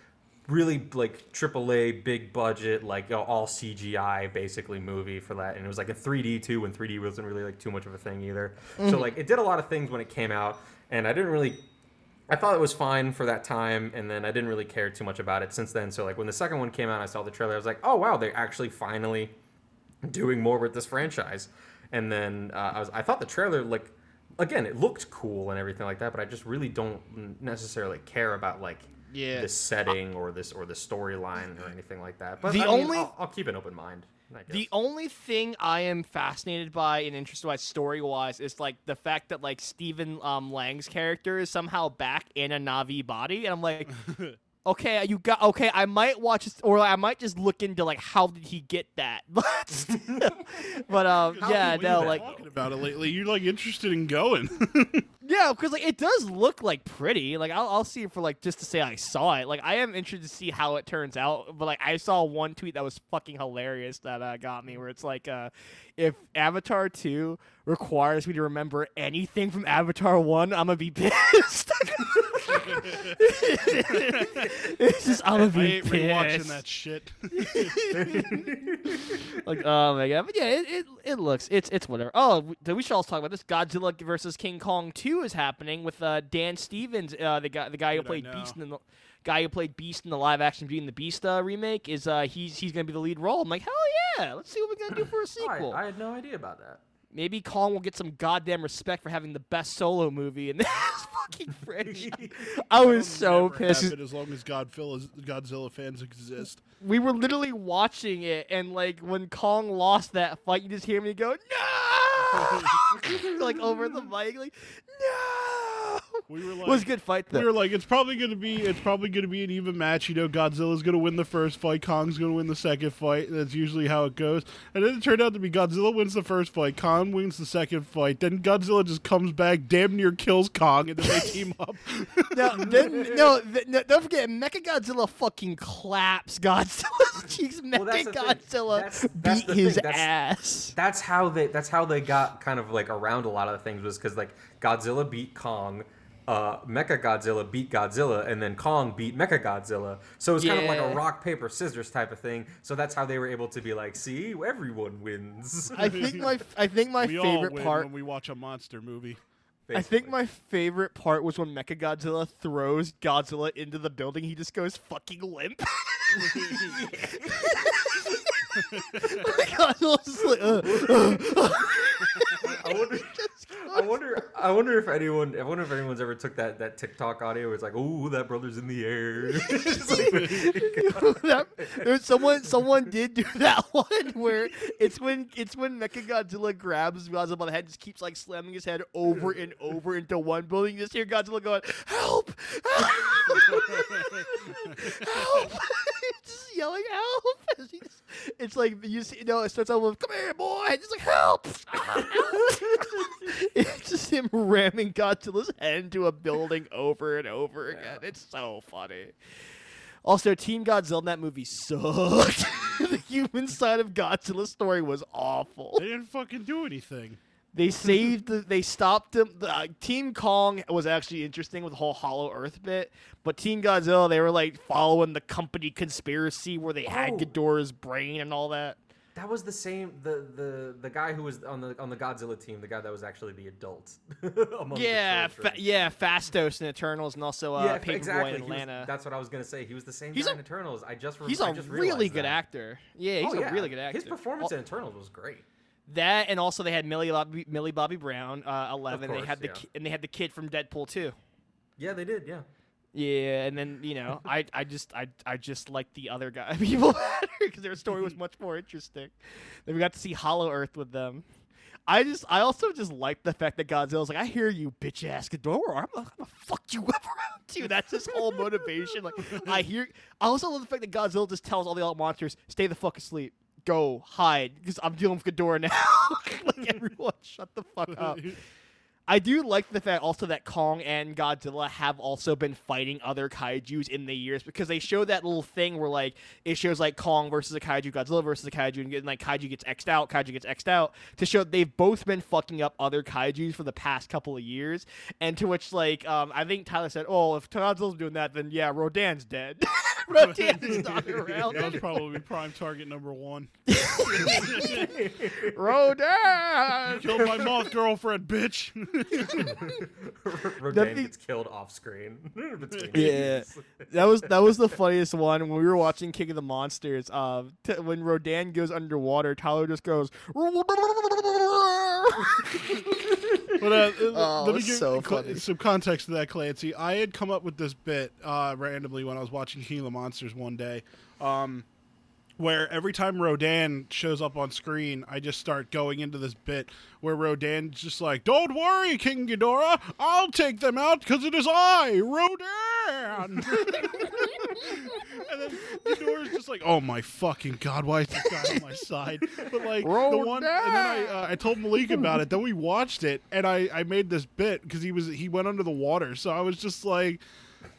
C: really like AAA big budget like all CGI basically movie for that. And it was like a 3D too when 3D wasn't really like too much of a thing either. So like it did a lot of things when it came out, and I didn't really. I thought it was fine for that time, and then I didn't really care too much about it since then. So like when the second one came out, I saw the trailer. I was like, oh wow, they're actually finally doing more with this franchise. And then uh, I was I thought the trailer like again it looked cool and everything like that, but I just really don't necessarily care about like
A: Yeah.
C: the setting or this or the storyline or anything like that. But
A: The
C: I mean,
A: only-
C: I'll, I'll keep an open mind.
A: The only thing I am fascinated by and interested by story wise is like the fact that like Stephen um, Lang's character is somehow back in a Na'vi body, and I'm like, okay, you got okay. I might watch or I might just look into like how did he get that, but but um yeah no like
B: talking about it lately. You're like interested in going.
A: yeah because like it does look like pretty like I'll, I'll see it for like just to say I saw it like I am interested to see how it turns out but like I saw one tweet that was fucking hilarious that uh, got me where it's like uh if Avatar 2 requires me to remember anything from Avatar 1 I'm gonna be pissed it's just I'm gonna
B: I
A: be
B: ain't rewatching that shit.
A: like oh my god. But yeah it, it, it looks it's it's whatever. Oh we, we should also talk about this. Godzilla versus king kong 2 is happening with uh dan stevens uh the guy the guy who
B: Dude, I
A: played beast in the guy who played beast in the live action beauty and the beast uh, remake is uh he's he's gonna be the lead role. I'm like hell yeah. Let's see what we're gonna do for a sequel.
C: I, I had no idea about that.
A: maybe kong will get some goddamn respect for having the best solo movie in this fucking franchise i was so pissed
B: happen as long as Godzilla, Godzilla fans exist.
A: we were literally watching it, and like when Kong lost that fight, you just hear me go, "No!" like over the mic, like, "No!"
B: We were like,
A: it was a good fight though.
B: we were like, it's probably gonna be, it's probably gonna be an even match. You know, Godzilla's gonna win the first fight, Kong's gonna win the second fight. That's usually how it goes. And then it turned out to be Godzilla wins the first fight, Kong wins the second fight. Then Godzilla just comes back, damn near kills Kong, and then they team up.
A: no, then, no, th- no, don't forget, Mechagodzilla fucking claps Godzilla's cheeks.
C: Well, that's the thing.
A: Mechagodzilla
C: That's- that's
A: beat his.
C: That's-
A: ass.
C: that's how they that's how they got kind of like around a lot of the things was because like Godzilla beat Kong, uh, Mecha Godzilla beat Godzilla, and then Kong beat Mecha Godzilla. So it's kind of like a rock paper scissors type of thing. So that's how they were able to be like, see, everyone wins.
A: I think my, I think my
B: we all
A: favorite
B: win
A: part.
B: when we watch a monster movie.
A: I think my favorite part was when Mecha Godzilla throws Godzilla into the building. He just goes fucking limp. Godzilla's just like, uh,
C: I wonder, I wonder, I wonder if anyone, I wonder if anyone's ever took that that TikTok audio where it's like, "Oh, that brother's in the air."
A: That, someone someone did do that one where it's when it's when Mechagodzilla grabs Godzilla by the head and just keeps like slamming his head over and over into one building. You just hear Godzilla going, "Help! Help! help!" just yelling help. As he's- It's like you see, you know, it starts out with "Come here, boy!" and just like help. it's just him ramming Godzilla's head into a building over and over again. It's so funny. Also, Team Godzilla in that movie sucked. the human side of Godzilla's story was awful.
B: They didn't fucking do anything.
A: They saved the, they stopped him. The, uh, Team Kong was actually interesting with the whole Hollow Earth bit, but Team Godzilla they were like following the company conspiracy where they had
C: Oh.
A: Ghidorah's brain and all that.
C: that was the same. The the the guy who was on the on the Godzilla team, the guy that was actually the adult. among the
A: Yeah, fa- yeah, Phastos in Eternals and also uh,
C: yeah,
A: Paper Boi
C: exactly.
A: in
C: He was-
A: Atlanta.
C: that's what I was gonna say. He was the same
A: He's
C: guy
A: a-
C: in Eternals. I just re-
A: he's
C: I
A: a
C: just
A: really good
C: that.
A: actor. Yeah, he's
C: Oh,
A: a
C: yeah.
A: really good actor.
C: His performance
A: Al-
C: in Eternals was great.
A: That and also they had Millie Bobby, Millie Bobby Brown, uh, eleven. they had the
C: yeah.
A: ki- and they had the kid from Deadpool too.
C: Yeah, they did. Yeah.
A: Yeah, and then you know, I I just I I just like the other guy people better because their story was much more interesting. Then we got to see Hollow Earth with them. I just I also just like the fact that Godzilla's like I hear you bitch ass Ghidorah I'm gonna, I'm gonna fuck you up around too. That's his whole motivation. Like I hear. I also love the fact that Godzilla just tells all the other monsters stay the fuck asleep. Go hide because I'm dealing with Ghidorah now. like everyone, shut the fuck up. I do like the fact also that Kong and Godzilla have also been fighting other kaiju's in the years because they show that little thing where like it shows like Kong versus a kaiju, Godzilla versus a kaiju, and like kaiju gets xed out, kaiju gets xed out to show they've both been fucking up other kaiju's for the past couple of years. And to which like um, I think Tyler said, "Oh, if Godzilla's doing that, then yeah, Rodan's dead. Rodan is not around.
B: That was probably prime target number one.
A: Rodan."
B: Killed my moth girlfriend, bitch.
C: Rodan
A: Nothing-
C: gets killed off screen. between
A: Yeah,
C: scenes.
A: that was that was the funniest one when we were watching King of the Monsters. Uh, t- when Rodan goes underwater, Tyler just goes.
B: But uh,
A: Oh,
B: let me give
A: so
B: cl-
A: funny.
B: some context to that, Clancy. I had come up with this bit uh, randomly when I was watching King of the Monsters one day, um, where every time Rodan shows up on screen, I just start going into this bit where Rodan's just like, "Don't worry, King Ghidorah, I'll take them out because it is I, Rodan." and then Ghidorah's just like, "Oh my fucking god, why is this guy on my side?" But like the one, and then I uh, I told Malik about it. Then we watched it, and I I made this bit because he was he went under the water, so I was just like.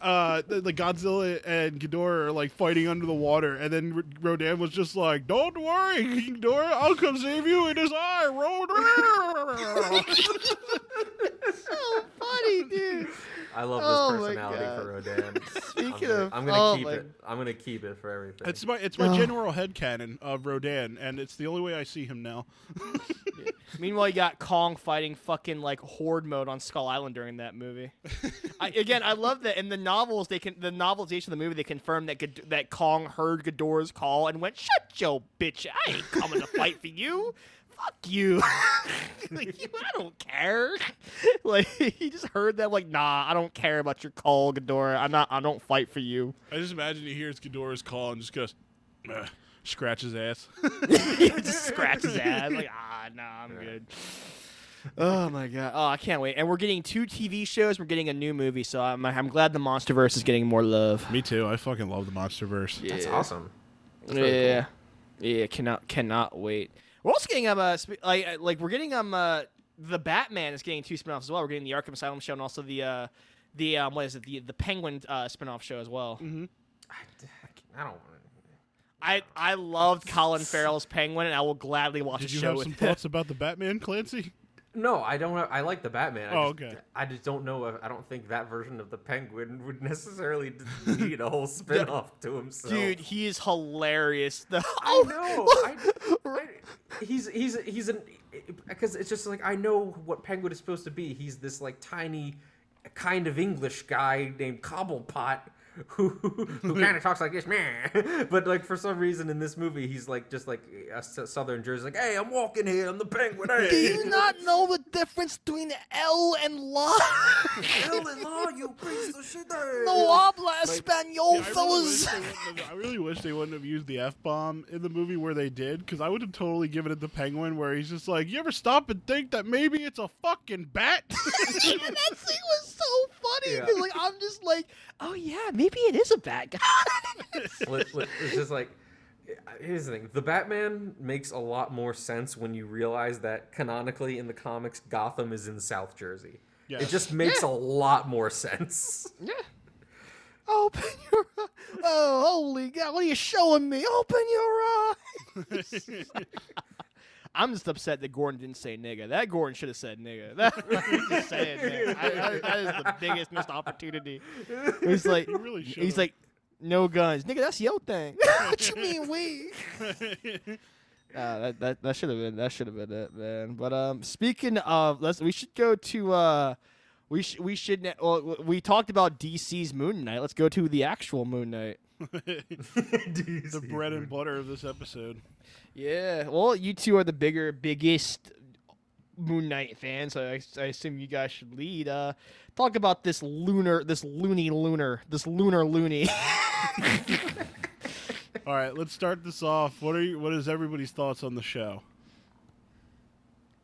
B: Uh, Godzilla and Ghidorah are like fighting under the water, and then Rodan was just like, "Don't worry, Ghidorah, I'll come save you. It is I, Rodan."
A: so funny, dude.
C: I love
A: Oh
C: this personality for Rodan.
A: Speaking
C: I'm gonna,
A: of-
C: I'm gonna
A: oh
C: keep
A: my-
C: it. I'm gonna keep it for everything.
B: it's my it's my
A: Oh.
B: general headcanon of Rodan, and it's the only way I see him now.
A: Meanwhile, you got Kong fighting fucking like horde mode on Skull Island during that movie. I, again, I love that in the novels. They can the novelization of the movie. They confirm that Ghid- that Kong heard Ghidorah's call and went, "Shut your bitch! I ain't coming to fight for you." Fuck you. like, you, I don't care. like he just heard that, like, nah, I don't care about your call, Ghidorah. I'm not. I don't fight for you.
B: I just imagine he hears Ghidorah's call and just goes, "Meh," scratch his ass.
A: he just scratch his ass. Like, ah, nah, I'm good. oh my god! Oh, I can't wait. And we're getting two TV shows. We're getting a new movie. So I'm I'm glad the MonsterVerse is getting more love.
B: Me too. I fucking love the MonsterVerse.
A: Yeah.
C: That's awesome. That's really
A: yeah,
C: cool.
A: yeah. Cannot cannot wait. We're also getting um uh, sp- like uh, like we're getting um uh the Batman is getting two spin-offs as well. We're getting the Arkham Asylum show and also the uh the um what is it the the Penguin uh spin-off show as well.
B: Mm-hmm.
C: I, I don't.
A: I I loved Colin Farrell's Penguin and I will gladly watch
B: Did
A: a
B: you
A: show
B: have
A: with
B: some
A: him.
B: thoughts about the Batman, Clancy?
C: No, I don't. I like the Batman. I
B: Oh,
C: just,
B: okay.
C: I just don't know. If, I don't think that version of the Penguin would necessarily need a whole spin-off to himself.
A: Dude, he is hilarious. Though.
C: I oh, know. I, I, he's he's he's an because it's just like I know what Penguin is supposed to be. He's this like tiny, kind of English guy named Cobblepot. Who, who kind of talks like this, man? But like for some reason in this movie, he's like just like a s- southern Jersey, like, "Hey, I'm walking here, I'm the penguin." Hey.
A: Do you not know the difference between L and La?
C: Hell in law, you piece of shit.
A: no habla español,
B: I, really wish
A: fellas.
B: they wouldn't have, I really wish they wouldn't have used the f bomb in the movie where they did, because I would have totally given it to Penguin, where he's just like, "You ever stop and think that maybe it's a fucking bat?"
A: that scene was so funny
C: Yeah.
A: because like I'm just like, oh yeah, maybe it is a bad guy.
C: Li- li- it's just like here's the thing the batman makes a lot more sense when you realize that canonically in the comics gotham is in south jersey
B: Yes.
C: it just makes a lot more sense
A: yeah. Open your oh holy god! What are you showing me? Open your eyes. I'm just upset that Gordon didn't say nigga. That Gordon should have said nigga. That, just say it, man. I, I, that is the biggest missed opportunity. He's like,
B: really
A: he's
B: should've.
A: like, no guns, nigga. That's your thing. what you mean we? Uh, that that, that should have been that should have been it, man. But um, speaking of, let's we should go to uh, we sh- we should ne- well, we talked about DC's Moon Knight. Let's go to the actual Moon Knight.
B: the bread and butter of this episode.
A: Yeah, well, you two are the bigger, biggest Moon Knight fans, so I, I assume you guys should lead. Uh, talk about this lunar, this loony lunar, this lunar loony.
B: All right, let's start this off. What are you, what is everybody's thoughts on the show?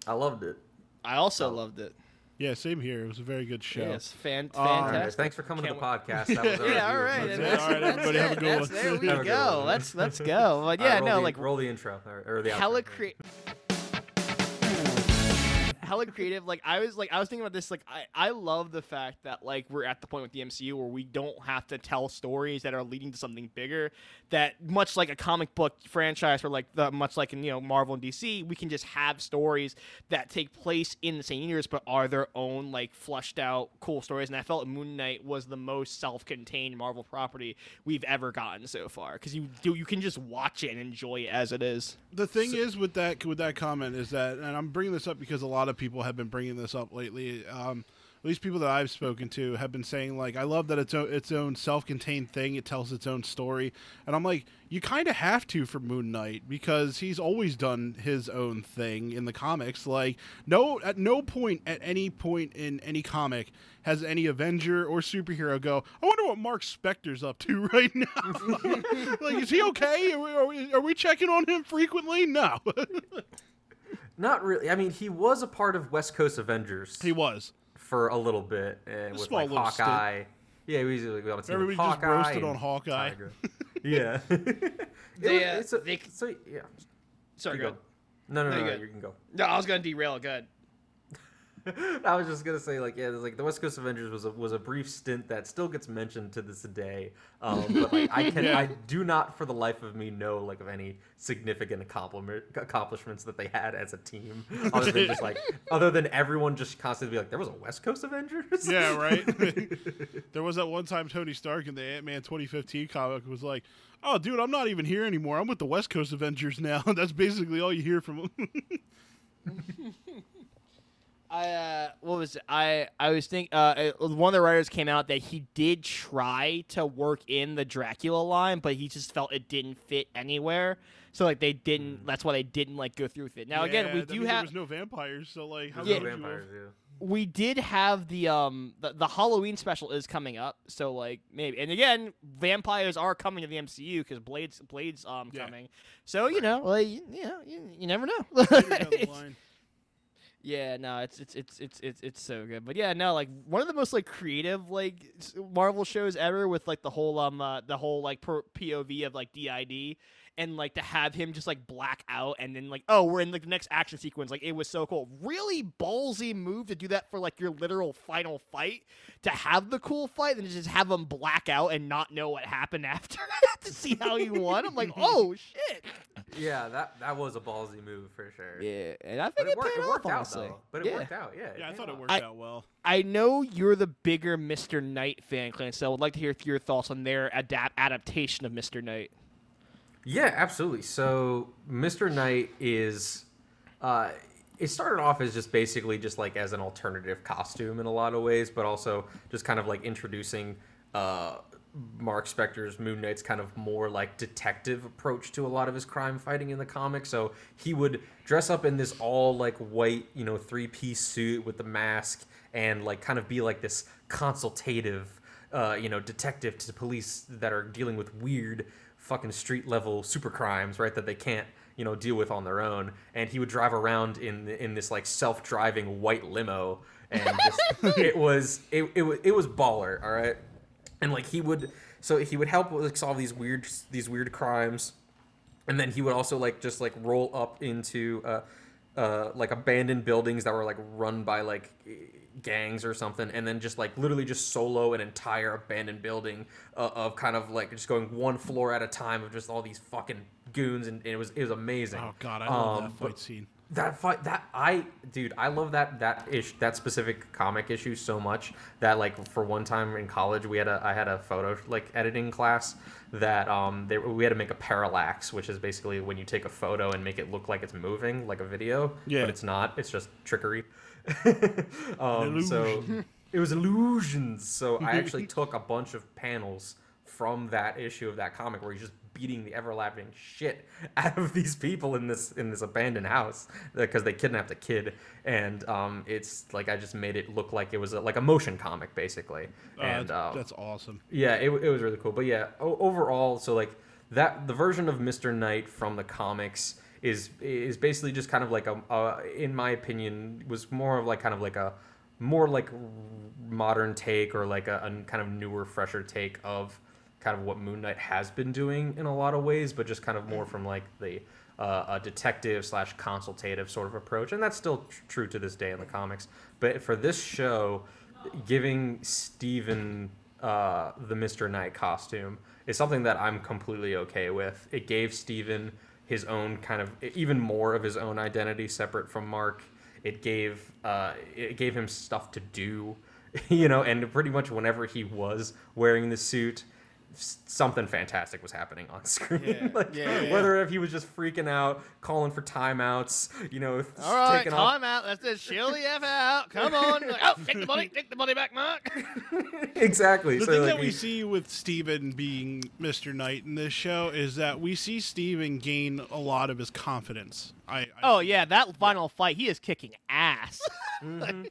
C: i loved it
A: I also loved it.
B: Yeah, same here. It was a very good show.
A: Yes, fan,
B: All right,
C: all right
A: fantastic.
C: thanks for coming
A: Can't
C: to the podcast that was our
A: yeah, all
C: review.
A: right.
B: That's
A: and
B: it.
A: that's-
B: All right,
A: that's
B: everybody have a good one.
A: There we
C: Have
A: go. Let's let's go. But yeah,
C: roll
A: no,
C: the,
A: like
C: roll the intro or, or the
A: hella
C: outro.
A: cre- hella creative. Like I was like I was thinking about this. Like I I love the fact that like we're at the point with the MCU where we don't have to tell stories that are leading to something bigger. That much like a comic book franchise, or like the much like in you know Marvel and DC, we can just have stories that take place in the same universe but are their own like flushed out cool stories. And I felt Moon Knight was the most self-contained Marvel property we've ever gotten so far because you do you can just watch it and enjoy it as it is.
B: The thing is with that with that comment is that, and I'm bringing this up because a lot of people have been bringing this up lately. Um, at least people that I've spoken to have been saying like, I love that it's o- its own self-contained thing. It tells its own story, and I'm like, you kind of have to for Moon Knight because he's always done his own thing in the comics. Like, no, at no point at any point in any comic has any Avenger or superhero go, I wonder what Mark Spector's up to right now. like, is he okay? Are we, are we, are we checking on him frequently? No.
C: not really i mean he was a part of west coast avengers
B: he was.
C: for a little bit and with
B: small
C: like
B: little stint.
C: hawkeye yeah we usually go on a team with
B: Everybody just
C: Hawkeye
B: roasted on Hawkeye.
C: Tiger. yeah
A: They, uh,
C: it's a-
A: they-
C: so yeah
A: Sorry,
C: you
A: go.
C: go. no no no,
A: No,
C: no,
A: you go.
C: you can go
A: No, I was gonna derail. Good.
C: I was just gonna say, like, yeah, like the West Coast Avengers was a was a brief stint that still gets mentioned to this day. Um, but like, I can,
B: Yeah.
C: I do not, for the life of me, know like of any significant accomplishment accomplishments that they had as a team, other than just like, other than everyone just constantly be like, there was a West Coast Avengers.
B: Yeah, right. there was that one time Tony Stark in the Ant Man 2015 comic was like, "Oh, dude, I'm not even here anymore. I'm with the West Coast Avengers now." That's basically all you hear from him.
A: I uh, what was it? I I was think uh, one of the writers came out that he did try to work in the Dracula line, but he just felt it didn't fit anywhere. So like they didn't. That's why they didn't like go through with it. Now again, we
B: that
A: do
B: means there
A: have
B: was no vampires, so like, how
C: There's
B: could
C: no
B: you
C: vampires.
B: have-
C: Yeah.
A: we did have the um the, the Halloween special is coming up, so like maybe and again vampires are coming to the MCU because Blades Blades um
B: Yeah.
A: coming, so you know like you, you know you, you never know.
B: Later down the line.
A: Yeah, no, it's it's it's it's it's it's so good. But yeah, no, like one of the most like creative like Marvel shows ever with like the whole um uh, the whole like POV of like DID and like to have him just like black out and then like oh we're in like the next action sequence like it was so cool. Really ballsy move to do that for like your literal final fight to have the cool fight and just have him black out and not know what happened after to see how he won. I'm like oh shit.
C: Yeah, that that was a ballsy move for sure.
A: Yeah, and I
C: But
A: think
C: it
A: it,
C: worked,
A: paid
C: it worked
A: off,
C: out
A: honestly.
C: though. But it
A: Yeah.
C: worked out. Yeah.
B: Yeah, I
C: paid
B: thought it worked
A: I-
B: out well.
A: I know you're the bigger Mr. Knight fan, Clint, so I would like to hear your thoughts on their adapt adaptation of Mr. Knight.
C: Yeah, absolutely. So Mr. Knight is uh it started off as just basically just like as an alternative costume in a lot of ways, but also just kind of like introducing uh Mark Spector's Moon Knight's kind of more like detective approach to a lot of his crime fighting in the comics. So he would dress up in this all like white, you know, three piece suit with the mask and like kind of be like this consultative, uh, you know, detective to police that are dealing with weird fucking street level super crimes, right? That they can't, you know, deal with on their own. And he would drive around in in this like self driving white limo, and just, it was it, it was it was baller, all right. And like he would, so he would help like solve these weird these weird crimes, and then he would also like just like roll up into uh, uh, like abandoned buildings that were like run by like gangs or something, and then just like literally just solo an entire abandoned building uh, of kind of like just going one floor at a time of just all these fucking goons, and, it was it was amazing.
B: Oh god, I love
C: Um,
B: that fight scene.
C: that fight that i dude i love that that ish that specific comic issue so much that like for one time in college we had a i had a photo like editing class that um they, we had to make a parallax which is basically when you take a photo and make it look like it's moving like a video
B: Yeah.
C: but it's not. It's just trickery. Um so it was illusions. So i actually took a bunch of panels from that issue of that comic where he's just beating the everlasting shit out of these people in this in this abandoned house because they kidnapped a kid and um it's like i just made it look like it was a, like a motion comic basically
B: Uh,
C: and
B: that's,
C: um,
B: that's awesome.
C: yeah, it, it was really cool. But yeah, o- overall, so like that the version of Mister Knight from the comics is is basically just kind of like a, uh, in my opinion, was more of like kind of like a more like modern take or like a, a kind of newer, fresher take of kind of what Moon Knight has been doing in a lot of ways, but just kind of more from like the uh, a detective slash consultative sort of approach, and that's still tr- true to this day in the comics. But for this show, giving Steven uh, the Mr. Knight costume is something that I'm completely okay with. It gave Steven his own kind of even more of his own identity separate from Mark. It gave uh, it gave him stuff to do, you know, and pretty much whenever he was wearing the suit, something fantastic was happening on screen.
A: Yeah,
C: like,
A: yeah, yeah.
C: whether if he was just freaking out, calling for timeouts, you know,
A: All right,
C: taking off
A: time out. That's it. Chill the f out. Come on. Like, oh, take the money. Take the money back, Mark.
C: exactly.
B: The
C: so
B: thing
C: like,
B: that we
C: he-
B: see with Steven being Mr. Knight in this show is that we see Steven gain a lot of his confidence. I, I
A: Oh yeah, that final fight, he is kicking ass.
C: Mm-hmm.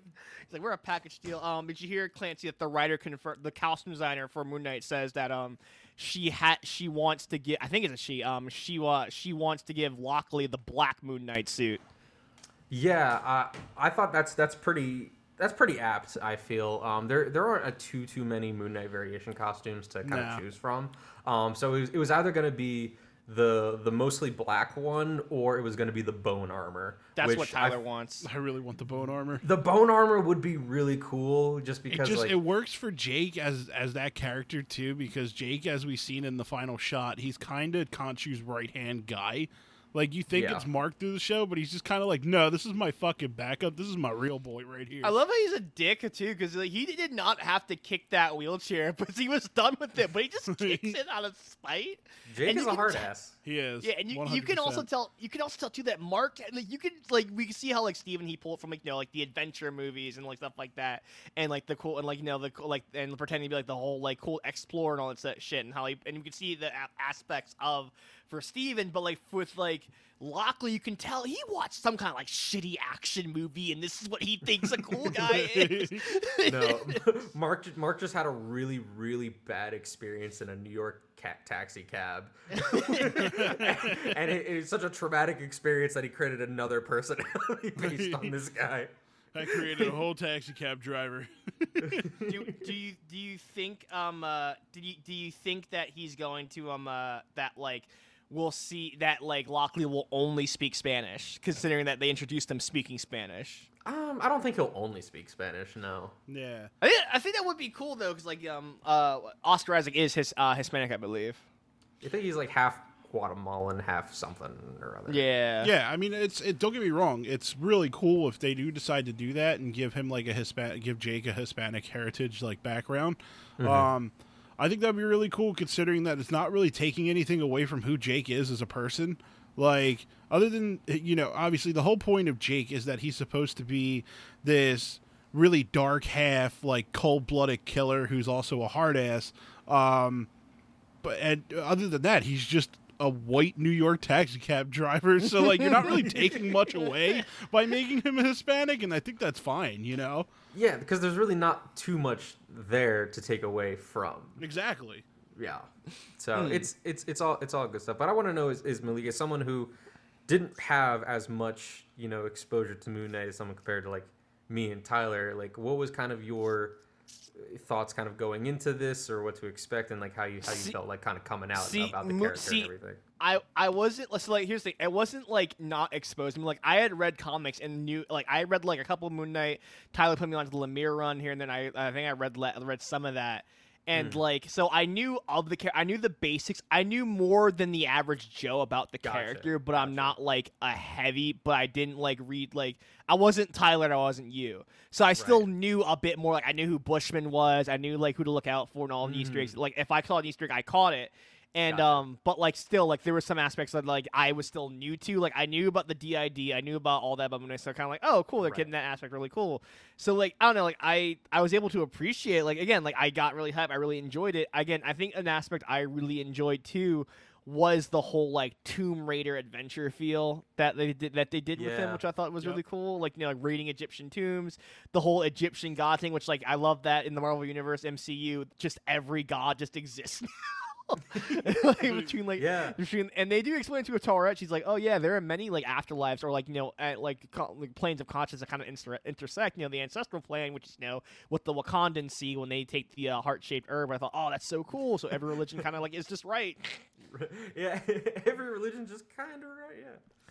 A: Like, we're a package deal. Um, did you hear Clancy that the writer confirmed, the costume designer for Moon Knight says that um, she had she wants to get, I think it's a she, um, she uh, she wants to give Lockley the black Moon Knight suit.
C: Yeah, uh, I thought that's that's pretty that's pretty apt. I feel um, there there aren't a too too many Moon Knight variation costumes to kind
B: No.
C: of choose from. Um, so it was, it was either going to be the the mostly black one or it was going to be the bone armor.
A: That's
C: which
A: what Tyler
C: I-
A: wants.
B: I really want the bone armor.
C: The bone armor would be really cool, just because
B: It
C: because
B: just
C: like
B: it works for Jake as as that character too because Jake, as we've seen in the final shot, he's kind of Khonshu's right hand guy. Like you think
C: Yeah.
B: it's Mark through the show, but he's just kind of like, no, this is my fucking backup. This is my real boy right here.
A: I love how he's a dick too, because like, he did not have to kick that wheelchair, but he was done with it. But he just kicks it out of spite.
C: Jake
A: And
C: is a
A: can
C: hard
A: t-
C: ass.
B: he is.
A: Yeah, and you, you can also tell you can also tell too that Mark like you can like we can see how like Steven he pulled from like you know like the adventure movies and like stuff like that and like the cool and like you know the cool, like and pretending to be like the whole like cool explorer and all that shit and how he and you can see the a- aspects of for Steven but like with like like Lockley, you can tell he watched some kind of like shitty action movie, and this is what he thinks a cool guy is.
C: no, Mark. Mark just had a really, really bad experience in a New York ca- taxi cab, and it, it's such a traumatic experience that he created another personality based on this guy.
B: I created a whole taxi cab driver.
A: do, do you do you think um uh do you do you think that he's going to um uh that like we'll see that like Lockley will only speak Spanish, considering that they introduced him speaking Spanish.
C: Um, I don't think he'll only speak Spanish. No.
B: yeah.
A: I think, I think that would be cool though, because like um uh Oscar Isaac is his uh, Hispanic, I believe.
C: I think he's like half Guatemalan, half something or other.
A: Yeah.
B: Yeah, I mean, it's it. Don't get me wrong; it's really cool if they do decide to do that and give him like a Hispanic, give Jake a Hispanic heritage like background. Um, I think that'd be really cool, considering that it's not really taking anything away from who Jake is as a person. Like, other than you know, obviously the whole point of Jake is that he's supposed to be this really dark half, like cold blooded killer who's also a hard ass. Um, but and other than that, he's just a white New York taxi cab driver. So like, you're not really taking much away by making him a Hispanic, and I think that's fine. You know,
C: Yeah, because there's really not too much there to take away from.
B: exactly.
C: Yeah. So hmm. it's it's it's all it's all good stuff. But I want to know is is Malik is someone who didn't have as much you know exposure to Moon Knight as someone compared to like me and Tyler. Like, what was kind of your thoughts kind of going into this, or what to expect, and like how you how you
A: See-
C: felt like kind of coming out
A: see,
C: about the character
A: see,
C: and everything.
A: I I wasn't so like here's the thing. I wasn't like not exposed. I mean, like I had read comics and knew like I read like a couple of Moon Knight. Tyler put me onto the Lemire run here, and then I I think I read read some of that. And hmm. like so, I knew of the char- I knew the basics. I knew more than the average Joe about the
C: Gotcha,
A: character, but I'm not like a heavy. But I didn't like read like I wasn't Tyler. I wasn't you. So I still
C: Right.
A: knew a bit more. Like I knew who Bushman was. I knew like who to look out for and all the Easter eggs. Mm. Like if I saw an Easter egg, I caught it. And
C: Gotcha.
A: um, but like still, like there were some aspects that like I was still new to. Like I knew about the DID, I knew about all that, but when I started kind of like, oh, cool, they're
C: Right.
A: getting that aspect really cool. So like I don't know, like I I was able to appreciate like again, like I got really hyped, I really enjoyed it. Again, I think an aspect I really enjoyed too was the whole like Tomb Raider adventure feel that they did that they did with him, which I thought was
B: Yep.
A: really cool. Like you know, like raiding Egyptian tombs, the whole Egyptian god thing, which like I love that in the Marvel Universe MCU, just every god just exists. like between like
C: Yeah.
A: between and they do explain to Taweret she's like oh yeah there are many like afterlives or like you know at, like, co- like planes of consciousness that kind of inter- intersect you know the ancestral plane which is you know what the Wakandans see when they take the uh, heart-shaped herb I thought oh that's so cool so every religion kind of like is just right
C: yeah, every religion just kind of right. Yeah.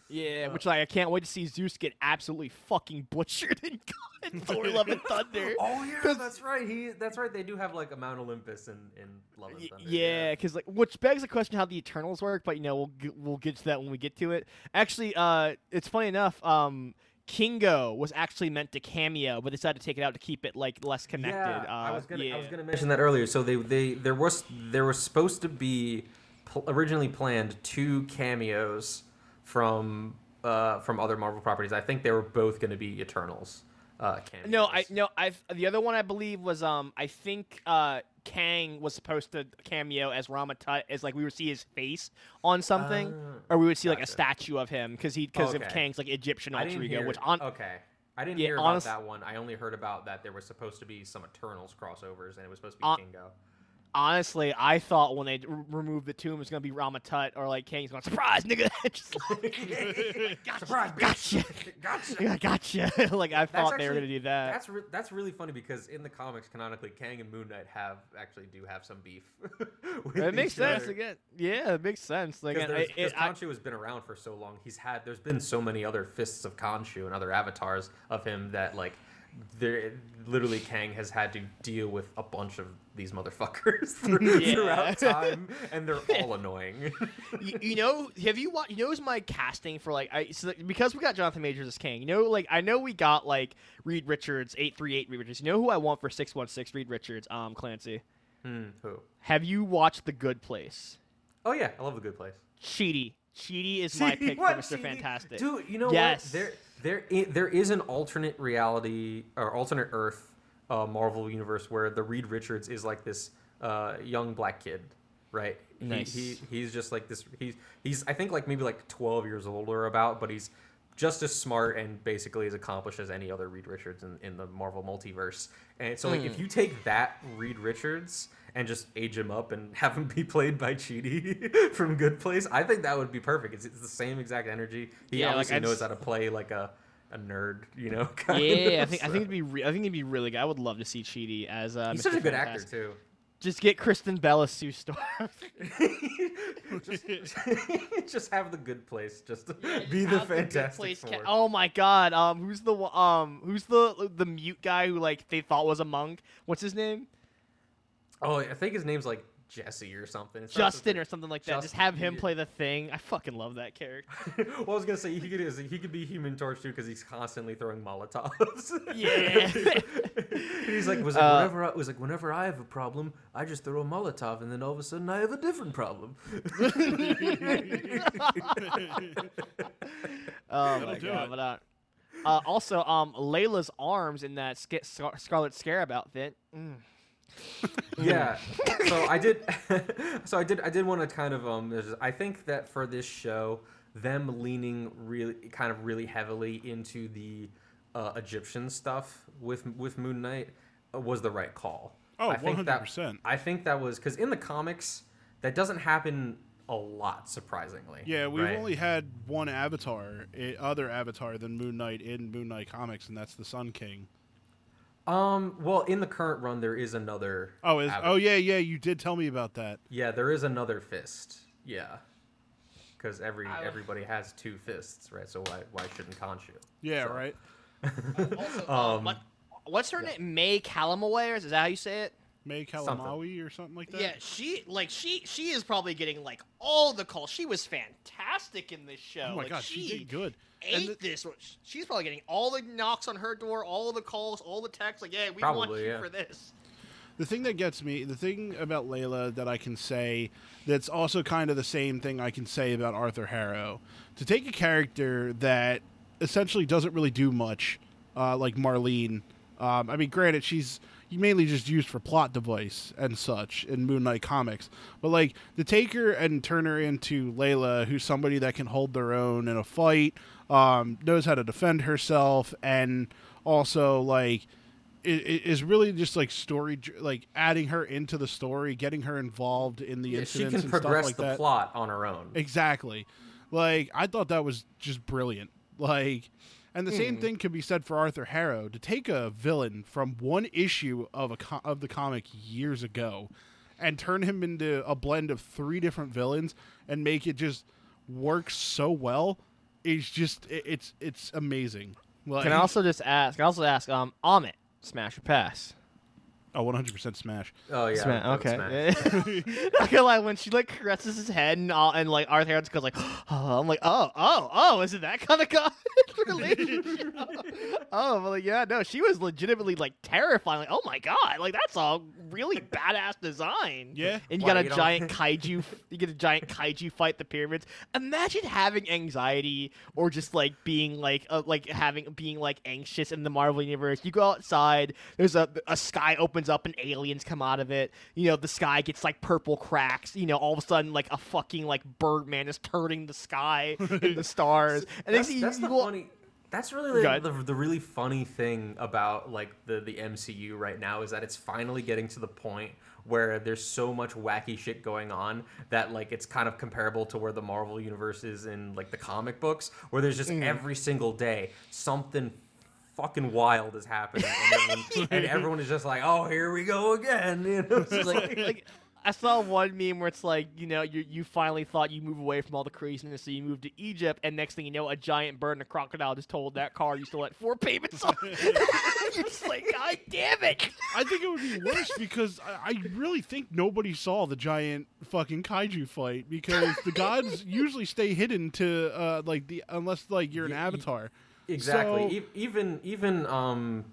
A: Yeah which like I can't wait to see Zeus get absolutely fucking butchered in God Thor Love and Thunder
C: Oh yeah, that's right. He that's right. They do have like a Mount Olympus in in Love and Thunder.
A: Yeah, because like, which begs the question how the Eternals work, but you know, we'll we'll get to that when we get to it. Actually, uh, it's funny enough. Um, Kingo was actually meant to cameo, but they decided to take it out to keep it like less connected.
C: Yeah,
A: uh,
C: I was gonna
A: yeah.
C: I was gonna mention that earlier. So they they there was there was supposed to be pl- originally planned two cameos from uh from other Marvel properties. I think they were both going to be Eternals. Uh.
A: No, I no, I the other one I believe was um I think uh Kang was supposed to cameo as Rama Tut as like we would see his face on something,
C: Ah,
A: or we would see like a statue of him because he because of Kang's like Egyptian alter ego,
C: hear.
A: which on
C: okay. I didn't
A: Yeah,
C: hear
A: honest-
C: about that one. I only heard about that there was supposed to be some Eternals crossovers, and it was supposed to be
A: Uh,
C: Kingo.
A: Honestly, I thought when they r- removed the tomb, it was gonna be Rama Tut or like Kang's going to surprise, nigga. Just like, gotcha,
C: Surprise,
A: gotcha,
C: gotcha.
A: I gotcha. like I
C: That's
A: thought they were gonna do that.
C: That's re- that's really funny because in the comics, canonically, Kang and Moon Knight have actually do have some beef. with
A: It makes sense
C: other.
A: again. Yeah, it makes sense. Like,
C: Because
A: and
C: there's-
A: it-
C: because
A: it- I-
C: Khonshu has been around for so long. He's had there's been so many other fists of Khonshu and other avatars of him that like there literally Kang has had to deal with a bunch of these motherfuckers through-
A: Yeah.
C: throughout time, and they're all annoying.
A: you, you know, have you watched? You know, who's my casting for like I so, because we got Jonathan Majors as Kang. You know, like I know we got like Reed Richards, eight three eight Reed Richards. You know who I want for six one six Reed Richards? Um, Clancy.
C: Hmm, who?
A: Have you watched The Good Place?
C: Oh yeah, I love the Good Place.
A: Chidi. Chidi is my pick
C: What?
A: for Mr. Fantastic.
C: Dude, you know
A: Yes.
C: what? There, there, i- there is an alternate reality or alternate Earth uh, Marvel universe where the Reed Richards is like this uh, young black kid. right? He-
A: Nice.
C: He, he's just like this. He's he's I think like maybe like 12 years old or about, but he's just as smart and basically as accomplished as any other Reed Richards in, in the Marvel multiverse. And so like if you take that Reed Richards and just age him up and have him be played by Chidi from Good Place, I think that would be perfect. It's, it's the same exact energy. He
A: Yeah, like,
C: obviously
A: I
C: knows
A: just-
C: how to play like a a nerd, you know. Kind
A: Yeah, I
C: of,
A: think I
C: so.
A: think it'd be re- I think it'd be really good. I would love to see Chidi as uh,
C: he's
A: Mr.
C: such a good actor too.
A: Just get Kristen Bell as Sue Storm.
C: just, just have the good place. Just be the Fantastic
A: Ca-
C: Four.
A: oh my God! Um, who's the um who's the the mute guy who like they thought was a monk? What's his name?
C: Oh, I think his name's like Jesse or something. It starts with
A: Justin or something like that. Just have him
C: yeah.
A: play the thing. I fucking love that character.
C: well, I was gonna say he could he could be Human Torch too because he's constantly throwing Molotovs.
A: Yeah.
C: And he's like was like
A: Uh,
C: whenever I was like whenever I have a problem, I just throw a Molotov, and then all of a sudden I have a different problem.
A: Oh my god! But uh, uh, also, um, Layla's arms in that Sca- Scar- Scarlet Scarab outfit. Mm.
C: yeah so i did so i did i did want to kind of um i think that for this show them leaning really kind of really heavily into the uh, egyptian stuff with with moon knight uh, was the right call
B: Oh,
C: I think that-
B: 100%.
C: i think that was because in the comics that doesn't happen a lot surprisingly
B: Yeah, we've
C: right?
B: only had one avatar, other avatar than Moon Knight in Moon Knight comics, and that's the Sun King.
C: um well in the current run there is another
B: Oh, is
C: ava-
B: oh yeah, yeah, you did tell me about that.
C: yeah there is another fist yeah because every
A: I-
C: everybody has two fists right so why why shouldn't Khonshu?
B: Yeah,
C: So-
B: right.
A: Also,
C: Um,
A: um, what, what's her name? May Calamawy, or is that how you say it?
B: May
C: Something.
B: Calamawy or something like that.
A: Yeah, she like she she is probably getting like all the calls. She was fantastic in this show.
B: Oh my
A: like,
B: god, she did good.
A: Ate
B: And the-
A: this. She's probably getting all the knocks on her door, all the calls, all the texts. Like, yeah, we want you
C: yeah.
A: for this.
B: The thing that gets me, the thing about Layla that I can say that's also kind of the same thing I can say about Arthur Harrow. To take a character that essentially doesn't really do much, uh, like Marlene. Um, I mean, granted, she's mainly just used for plot device and such in Moon Knight comics. But like to take her and turn her into Layla, who's somebody that can hold their own in a fight, um, knows how to defend herself, and also like i- i- is really just like story, like adding her into the story, getting her involved in the
C: Yeah, she can progress
B: like
C: the
B: that.
C: plot on her own.
B: Exactly. Like I thought that was just brilliant. Like and the same thing can be said for Arthur Harrow to take a villain from one issue of a co- of the comic years ago and turn him into a blend of three different villains and make it just work so well is just it, it's it's amazing. Like,
A: Can I also just ask? Can I also ask? Um, Ammit, smash or pass?
B: Oh 100% smash.
C: Oh yeah.
A: Sma-
C: that was
A: okay.
C: Smash.
A: Not gonna lie, when she like caresses his head and all, and like Arthur Harrow just goes like, oh, I'm like, oh, oh, oh, is it that kind of guy relationship? oh, but like, yeah, no, she was legitimately like terrifying. Like, oh my god, like that's a really badass design.
B: Yeah.
A: and you
C: Why,
A: got a
C: you
A: giant kaiju. You get a giant kaiju fight the pyramids. Imagine having anxiety or just like being like uh, like having being like anxious in the Marvel universe. You go outside, there's a a sky opens up and aliens come out of it. You know, the sky gets like purple cracks. You know, all of a sudden like a fucking like Birdman is turning the sky and the stars. And
C: that's, that's
A: you
C: the funny. That's really
A: Go
C: the, the, really funny thing about like the the MCU right now is that it's finally getting to the point where there's so much wacky shit going on that like it's kind of comparable to where the Marvel universe is in like the comic books, where there's
A: Mm.
C: just every single day something fucking wild is happening, and everyone, and everyone is just like, "Oh, here we go again." You know, it's
A: like, like I saw one meme where it's like, you know, you you finally thought you move away from all the craziness, so you moved to Egypt, and next thing you know, a giant bird and a crocodile just told that car you still had four payments on. You're just like, God damn it!
B: I think it would be worse because I, I really think nobody saw the giant fucking kaiju fight because the gods usually stay hidden to uh, like the unless like you're an
C: Yeah, y-
B: avatar.
C: Exactly.
B: So-
C: E- even even um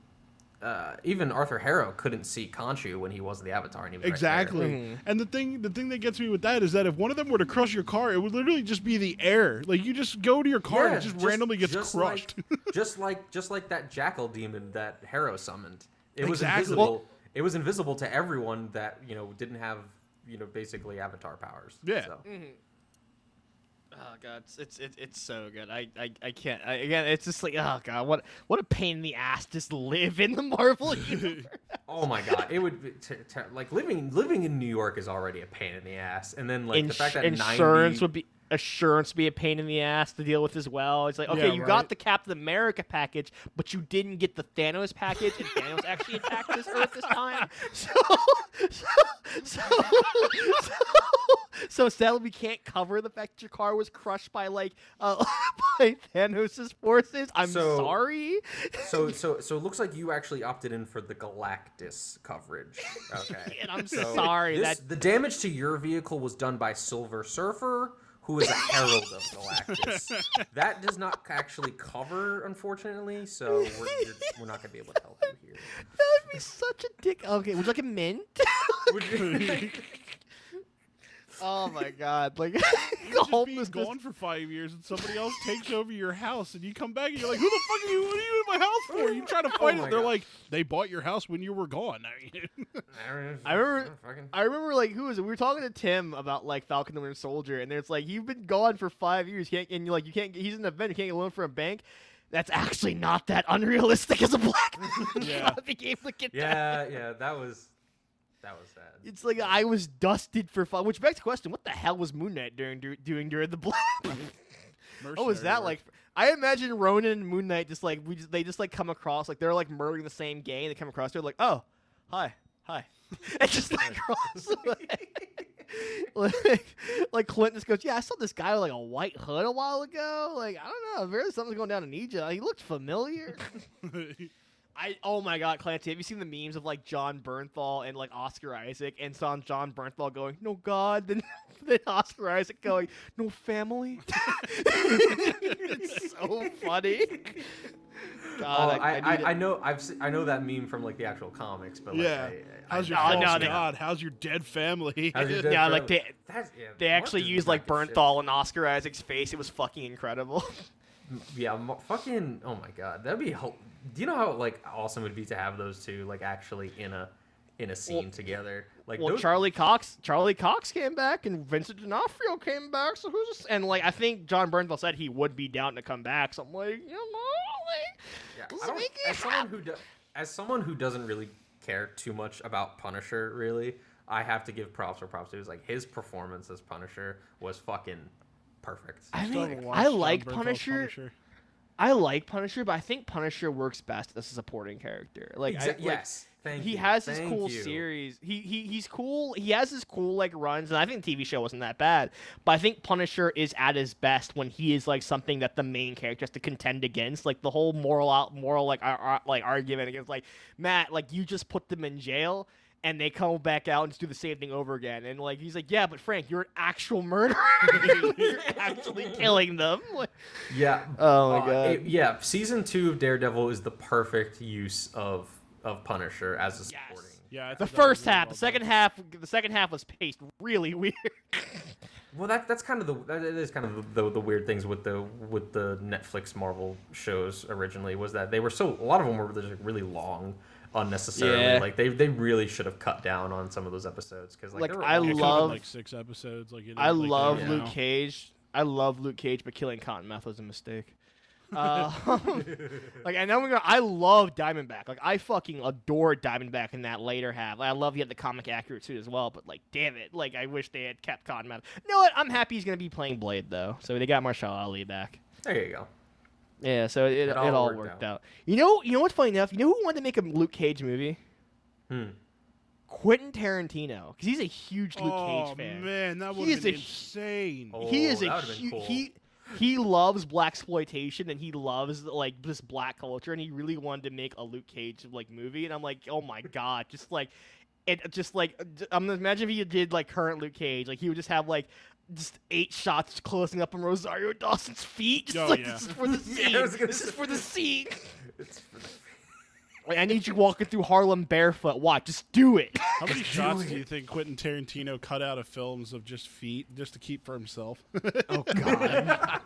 C: uh, even Arthur Harrow couldn't see Khonshu when he was the Avatar, and he was right there.
B: Exactly.
A: Mhm.
B: And the thing the thing that gets me with that is that if one of them were to crush your car, it would literally just be the air. Like you just go to your car and it just, randomly gets
C: just
B: crushed.
C: Like, just like just like that jackal demon that Harrow summoned. It was invisible.
B: Well-
C: it was invisible to everyone that you know didn't have you know basically Avatar powers.
B: Yeah.
C: So.
A: Oh god, it's it's it's, it's so good. I I, I can't. I, again, it's just like oh god, what what a pain in the ass just live in the Marvel universe.
C: Oh my god, it would be t- t- like living living in New York is already a pain in the ass, and then like the fact that
A: insurance
C: 90,
A: would be assurance be a pain in the ass to deal with as well. It's like okay,
B: Yeah,
A: you
B: right.
A: got the Captain America package, but you didn't get the Thanos package, and Thanos actually attacked this Earth this time. So so so, so, so sadly we can't cover the fact that your car was crushed by like uh, by Thanos' forces. I'm
C: So-
A: sorry.
C: so so so it looks like you actually opted in for the Galactus coverage. Okay,
A: And I'm
C: So
A: sorry
C: this-
A: that
C: the damage to your vehicle was done by Silver Surfer, who is a herald of Galactus. that does not actually cover, unfortunately. So we're, you're, we're not gonna be able to help you here.
A: that would be such a dick. Okay, would you like a mint?
C: Would you-
A: oh my god! Like
B: Just being
A: homelessness.
B: gone for five years and somebody else takes over your house and you come back and you're like, who the fuck are you? What are you in my house for? You try to oh fight
C: Oh
B: it. They're
C: God.
B: like, they bought your house when you were gone. I mean,
A: I remember- I remember like who was it? We were talking to Tim about like Falcon the Winter Soldier, and it's like you've been gone for five years, you can't and you're like you can't. He's in an event, you can't get a loan from a bank. That's actually not that unrealistic as a black man.
B: Yeah.
A: Gotta be to get that.
C: Yeah, yeah, that was that was sad.
A: It's like I was dusted for fun. Which begs the question: What the hell was Moon Knight doing doing during the black? What was that
B: work.
A: like? I imagine Ronin and Moon Knight just like we just they just like come across like they're like murdering the same gang. They come across they're like, oh, hi, hi, and just like cross away. like, like Clint just goes, yeah, I saw this guy with like a white hood a while ago. Like I don't know, there's something's going down in Egypt. He looked familiar. I oh my god, Clancy, have you seen the memes of like Jon Bernthal and like Oscar Isaac and saw Jon Bernthal going, No God, then then Oscar Isaac going, No family? it's so funny.
C: Oh,
A: God,
C: I, I, I, know I've se- I know that meme from like the actual comics, but like,
B: yeah.
C: I, I,
B: How's your
A: No, no, they-
B: god? How's your dead family?
C: Your dead
A: Yeah,
C: friend?
A: like they
C: yeah,
A: they actually
C: is
A: used like
C: back to shit.
A: Bernthal and Oscar Isaac's face. It was fucking incredible.
C: Yeah, fucking. Oh my god, that'd be. Ho- Do you know how like awesome it would be to have those two like actually in a in a scene
A: Well-
C: together? Like
A: well,
C: those-
A: Charlie Cox, Charlie Cox came back, and Vincent D'Onofrio came back. So who's this? And like, I think Jon Bernthal said he would be down to come back. So I'm like, you know, like,
C: Yeah, I
A: it
C: as someone who do, as someone who doesn't really care too much about Punisher, really, I have to give props for props to. Is like his performance as Punisher was fucking perfect.
A: I
B: Still
A: mean,
B: haven't watched
A: I
B: John
A: like
B: Bernthal's
A: Punisher. I like Punisher, but I think Punisher works best as a supporting character. Like, I,
C: Exa-
A: like,
C: yes, thank
A: he
C: you.
A: has his
C: Thank
A: cool
C: you.
A: series. He, he he's cool. He has his cool like runs, and I think the TV show wasn't that bad. But I think Punisher is at his best when he is like something that the main character has to contend against. Like the whole moral out moral like ar- ar- like argument against like Matt, like you just put them in jail. And they come back out and just do the same thing over again. And like he's like, yeah, but Frank, you're an actual murderer. you're actually killing them.
C: Yeah.
A: Oh my
C: uh,
A: God.
C: it- yeah, season two of Daredevil is the perfect use of of Punisher as a
A: Yes.
C: supporting.
B: Yeah,
A: the
B: thought that was
A: first
B: really
A: half,
B: well
A: the second
B: done.
A: half, the second half was paced really weird.
C: Well, that that's kind of the that is kind of the, the weird things with the with the Netflix Marvel shows originally was that they were so a lot of them were just really long unnecessarily
A: Yeah.
C: like they they really should have cut down on some of those episodes because like,
A: Like, I
C: all-
B: It could've been,
A: love-
B: like six episodes. Like it
A: I
B: like,
A: love
B: that.
A: Luke
B: now.
A: Cage. I love Luke Cage, but killing Cottonmouth was a mistake. Uh, like and then we're gonna, I love Diamondback. Like I fucking adore Diamondback in that later half. I love he had the comic accurate suit as well. But like, damn it, like I wish they had kept Cottonmouth. You know what? I'm happy he's gonna be playing Blade though. So they got Mahershala Ali back.
C: there you go
A: Yeah, so it, it,
C: It
A: all,
C: all
A: worked,
C: worked
A: out.
C: out.
A: You know, you know what's funny enough? You know who wanted to make a Luke Cage movie?
C: hmm.
A: Quentin Tarantino, because he's a huge Luke
B: oh,
A: Cage fan.
B: man, that
A: He
B: would
A: is
B: have
A: a
B: insane.
C: Oh,
A: he is a
C: that would've been
A: hu-
C: cool.
A: he he loves black exploitation and he loves like this black culture and he really wanted to make a Luke Cage like movie and I'm like oh my god just like it just like j- I'm imagine if he did like current Luke Cage like he would just have like just eight shots closing up on Rosario Dawson's feet just
B: Oh,
A: like
B: yeah.
A: this is for the
C: Yeah,
A: scene
C: was gonna
A: this is for the scene.
C: It's for the
A: Like, I need you walking through Harlem barefoot. Watch, just do it.
B: How many shots do you think Quentin Tarantino cut out of films of just feet just to keep for himself?
A: Oh God.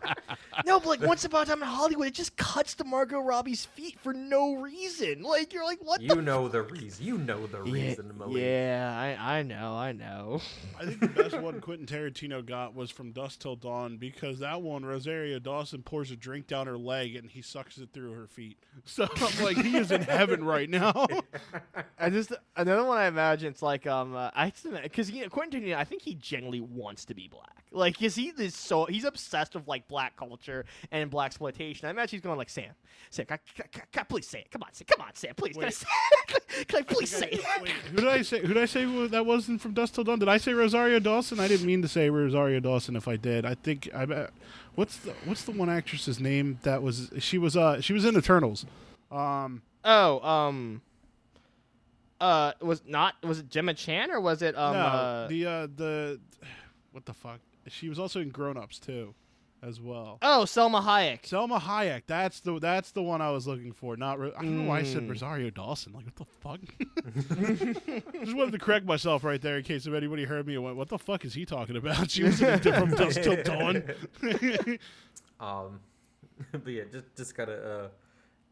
A: no, but like once upon a time in Hollywood, it just cuts to Margot Robbie's feet for no reason. Like you're like, what
C: You
A: the?
C: know the reason. You know the
A: yeah,
C: reason, Malik.
A: yeah, I, I know, I know.
B: I think the best one Quentin Tarantino got was from Dusk Till Dawn because that one Rosario Dawson pours a drink down her leg and he sucks it through her feet. So I'm like, he is in heaven right now.
A: I just another one I imagine it's like um uh, I because you know, Quentin Tarantino I think he genuinely wants to be black like because he is so he's obsessed with like black culture and black exploitation. I imagine he's going like Sam, Sam, can I, can can please say it? Come on, Sam, come on, Sam, please, can I,
B: Wait.
A: say, can I please say it?
B: Wait, who did I say? Who did I say that wasn't from Dusk Till Dawn? Did I say Rosario Dawson? I didn't mean to say Rosario Dawson. If I did, I think I. bet- What's the What's the one actress's name that was? She was. Uh, she was in Eternals. Um,
A: Oh, um, uh, was not was it Gemma Chan or was it um
B: no,
A: uh,
B: the uh, the what the fuck? She was also in Grown Ups too, as well.
A: oh Salma Hayek?
B: Salma Hayek. That's the that's the one I was looking for. Not Ro- I don't know why I said
A: Mm.
B: Rosario Dawson. Like what the fuck? Just wanted to correct myself right there in case if anybody heard me and went, "What the fuck is he talking about?" She was in from Dusk Till Dawn.
C: Um, but yeah, just just gotta uh,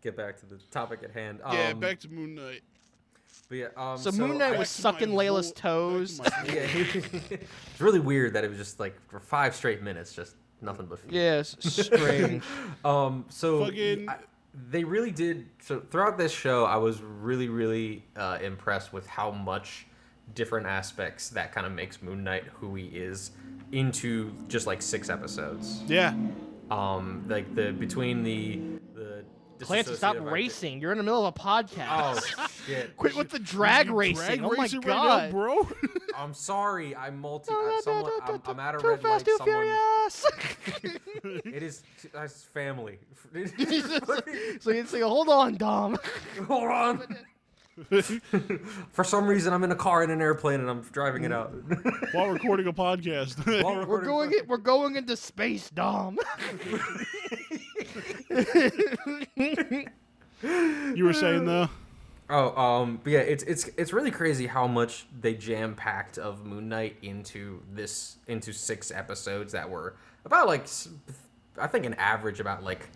C: get back to the topic at hand. Um,
B: yeah, back to Moon Knight.
C: But yeah, um,
A: So, Moon Knight was sucking Layla's toes.
B: to
C: yeah, it's really weird that it was just like for five straight minutes, just nothing but feet.
A: Yes, strange.
C: Um. So
B: Fucking-
C: I- they really did. So throughout this show, I was really, really uh, impressed with how much different aspects that kind of makes Moon Knight who he is into just like six episodes.
B: yeah,
C: Um. Like the between the the.
A: Clancy, stop racing. You're in the middle of a podcast.
C: Oh shit!
A: Quit with the drag
B: You
A: racing.
B: drag
A: oh my
B: racing right now,
A: god.
B: bro.
C: I'm sorry. I'm multi. I'm, someone, I'm, I'm at a
A: Too
C: red light.
A: fast, too
C: Someone.
A: furious.
C: It is. It's family.
A: so you say, hold on, Dom.
C: Hold on. For some reason, I'm in a car in an airplane and I'm driving it out.
B: While recording a podcast.
C: While
A: We're
C: recording-
A: going. In, we're going into space, Dom.
B: You were saying though.
C: Oh, um, but yeah, it's it's it's really crazy how much they jam packed of Moon Knight into this into six episodes that were about like I think an average about like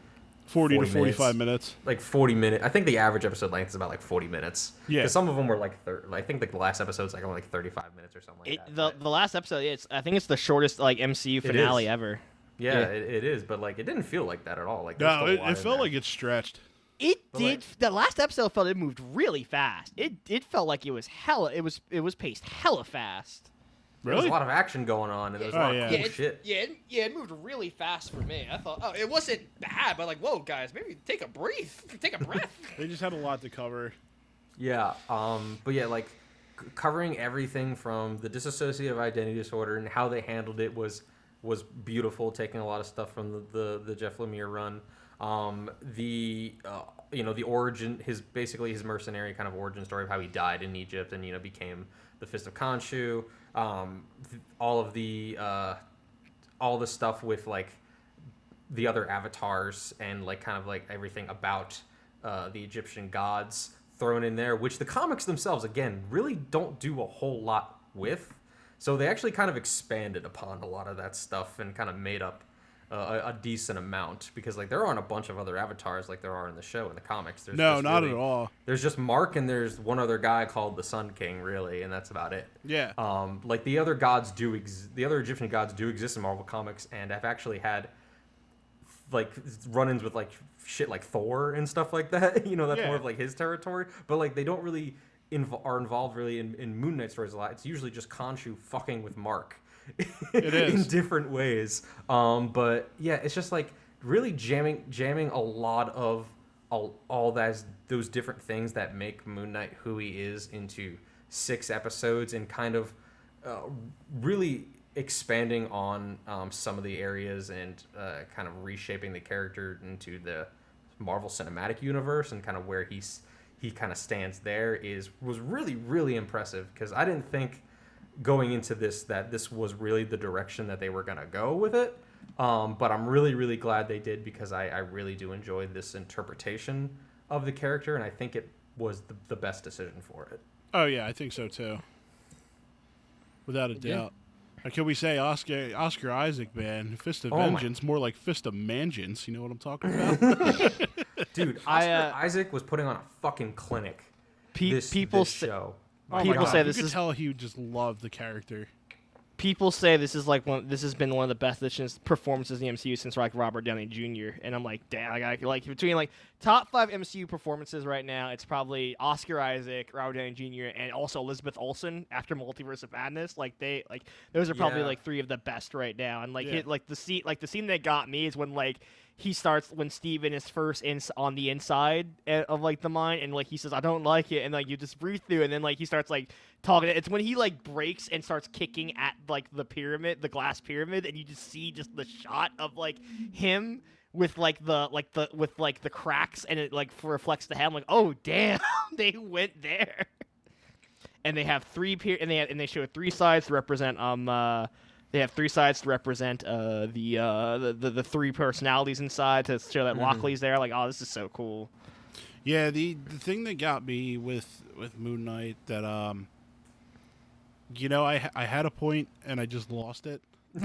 B: 40,
C: 40
B: to 45 minutes.
C: like 40 minutes. I think the average episode length is about like 40 minutes.
B: Yeah.
C: 'Cause some of them were like, thir- I think like the last episode's like only like 35 minutes or something like
A: It,
C: that.
A: the
C: but-
A: the last episode, it's I think it's the shortest like MCU finale ever.
C: Yeah,
A: yeah.
C: It, it is, but like it didn't feel like that at all. Like there's
B: No,
C: still
B: it, it felt
C: there.
B: like it stretched.
A: It
C: But,
A: did.
C: like-
A: the last episode felt it moved really fast. It it felt like it was hella. It was it was paced hella fast.
C: there was
B: Really?
C: a lot of action going on and there was a
B: Oh,
C: lot
B: yeah.
C: of cool
A: it,
C: shit.
A: yeah, it, yeah, it moved really fast for me. I thought, oh, it wasn't bad, but like, whoa, guys, maybe take a breath, take a breath.
B: They just had a lot to cover.
C: Yeah, um, but yeah, like c- covering everything from the dissociative identity disorder and how they handled it was was beautiful. Taking a lot of stuff from the the, the Jeff Lemire run, um, the uh, you know the origin, his basically his mercenary kind of origin story of how he died in Egypt and you know became the Fist of Khonshu. Um, th- all of the uh, all the stuff with like the other avatars and like kind of like everything about uh, the Egyptian gods thrown in there, which the comics themselves again really don't do a whole lot with. So they actually kind of expanded upon a lot of that stuff and kind of made up uh, a, a decent amount because like there aren't a bunch of other avatars like there are in the show in the comics. There's
B: No, not
C: really-
B: at all.
C: There's just Mark and there's one other guy called the Sun King, really, and that's about it.
B: Yeah.
C: Um, like the other gods do, ex- the other Egyptian gods do exist in Marvel Comics, and I've actually had like run-ins with like shit like Thor and stuff like that. you know, that's
B: Yeah.
C: more of like his territory. But like they don't really inv- are involved really in, in Moon Knight stories a lot. It's usually just Khonshu fucking with Mark.
B: It
C: in different ways. Um, but yeah, it's just like really jamming jamming a lot of all, all that those different things that make Moon Knight who he is into six episodes and kind of uh, really expanding on um, some of the areas and uh, kind of reshaping the character into the Marvel Cinematic Universe and kind of where he's he kind of stands there is was really really impressive because I didn't think going into this that this was really the direction that they were gonna go with it. Um, but I'm really really glad they did because I, I really do enjoy this interpretation of the character and I think it was the, the best decision for it.
B: Oh yeah, I think so too. Without a
A: Yeah.
B: doubt. Can we say Oscar Oscar Isaac, man? Fist of
C: Oh my-
B: Vengeance, more like Fist of Mangeance. You know what I'm talking about?
C: Dude, Oscar
A: I, uh,
C: Isaac was putting on a fucking clinic.
A: Pe-
C: this,
A: people
C: this
A: say-
C: show.
B: Oh
A: People
B: God,
A: say
B: you
A: this
B: could
A: is-
B: tell he just loved the character.
A: people say this is like one. This has been one of the best performances in the MCU since like Robert Downey Jr. And I'm like, damn, like, I, like between like top five MCU performances right now, it's probably Oscar Isaac, Robert Downey Jr., and also Elizabeth Olsen after Multiverse of Madness. Like they like those are probably
C: Yeah.
A: like three of the best right now. And like
B: Yeah.
A: hit, like the scene like the scene that got me is when like he starts when Steven is first in on the inside eh, of like the mine and like he says I don't like it and like you just breathe through and then like he starts like talking it's when he like breaks and starts kicking at like the pyramid the glass pyramid and you just see just the shot of like him with like the like the with like the cracks and it like reflects the head I'm like oh damn they went there. And they have three pier and they have, and they show three sides to represent um uh they have three sides to represent uh the uh the, the, the three personalities inside to show that Lockley's there like oh this is so cool
B: Yeah, the the thing that got me with with Moon Knight that um, you know, I I had a point and I just lost it.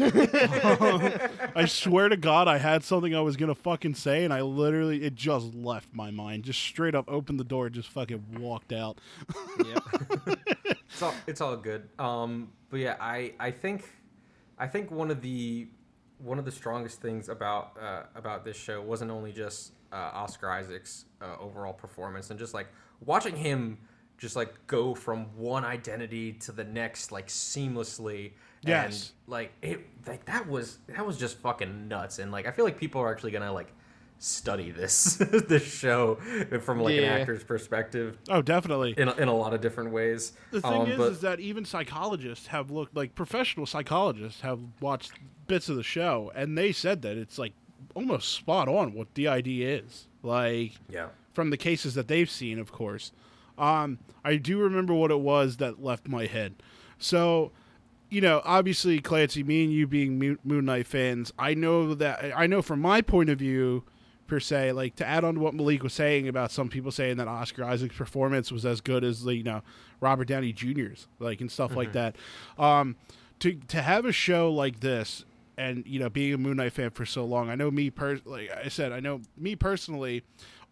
B: I swear to God, I had something I was gonna fucking say, and I literally it just left my mind. Just straight up opened the door, just fucking walked out.
C: It's all it's all good. Um, but yeah, I I think I think one of the one of the strongest things about uh, about this show wasn't only just uh, Oscar Isaac's uh, overall performance and just like watching him just like go from one identity to the next like seamlessly.
B: Yes.
C: And like it like that was that was just fucking nuts and like I feel like people are actually gonna like study this this show from like
A: Yeah.
C: an actor's perspective
B: Oh, definitely.
C: in a, in a lot of different ways.
B: The thing
C: Um,
B: is,
C: but-
B: is that even psychologists have looked like professional psychologists have watched bits of the show, and they said that it's like almost spot on what DID is. Like
C: yeah.
B: from the cases that they've seen, of course. Um, I do remember what it was that left my head. So, you know, obviously, Clancy, me and you being Mo- Moon Knight fans, I know that I know from my point of view, per se, like to add on to what Malik was saying about some people saying that Oscar Isaac's performance was as good as the you know Robert Downey Jr.'s, like and stuff like that. Um, to to have a show like this, and you know, being a Moon Knight fan for so long, I know me per like I said, I know me personally.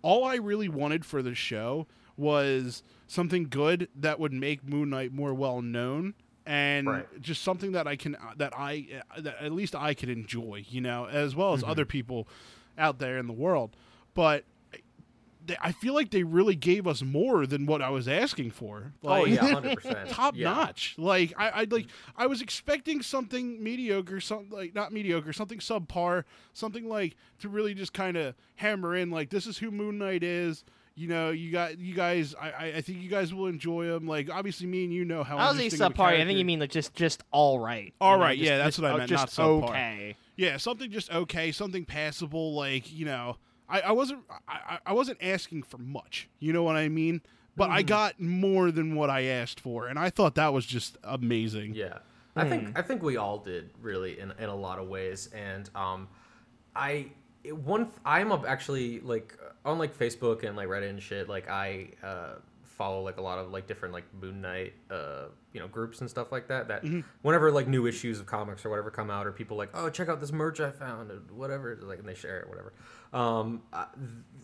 B: All I really wanted for the show was something good that would make Moon Knight more well known and
C: Right.
B: just something that I can that I that at least I could enjoy, you know, as well as
C: Mm-hmm.
B: other people out there in the world. But they, I feel like they really gave us more than what I was asking for. Like,
C: oh yeah, hundred percent.
B: top
C: yeah.
B: notch. Like I, I like I was expecting something mediocre, something like not mediocre, something subpar, something like to really just kind of hammer in like this is who Moon Knight is. You know, you got you guys. I, I- I think you guys will enjoy him. Like obviously, me and you know how.
A: I was a
B: interesting of a
A: subpar. I think you mean like just just all right.
B: All
A: right, know,
B: right,
A: just-
B: yeah, that's
A: just-
B: what I meant,
A: Just
B: not subpar.
A: okay.
B: Yeah, something just okay, something passable. Like you know, I, I wasn't I, I I wasn't asking for much. You know what I mean? But
C: Mm-hmm.
B: I got more than what I asked for, and I thought that was just amazing.
C: Yeah, I think I think we all did really in in a lot of ways, and um, I one th- I'm a- actually like on like Facebook and like Reddit and shit. Like I uh, follow like a lot of like different like Moon Knight uh you know groups and stuff like that. That whenever like new issues of comics or whatever come out, or people like oh check out this merch I found or whatever like and they share it whatever. Um,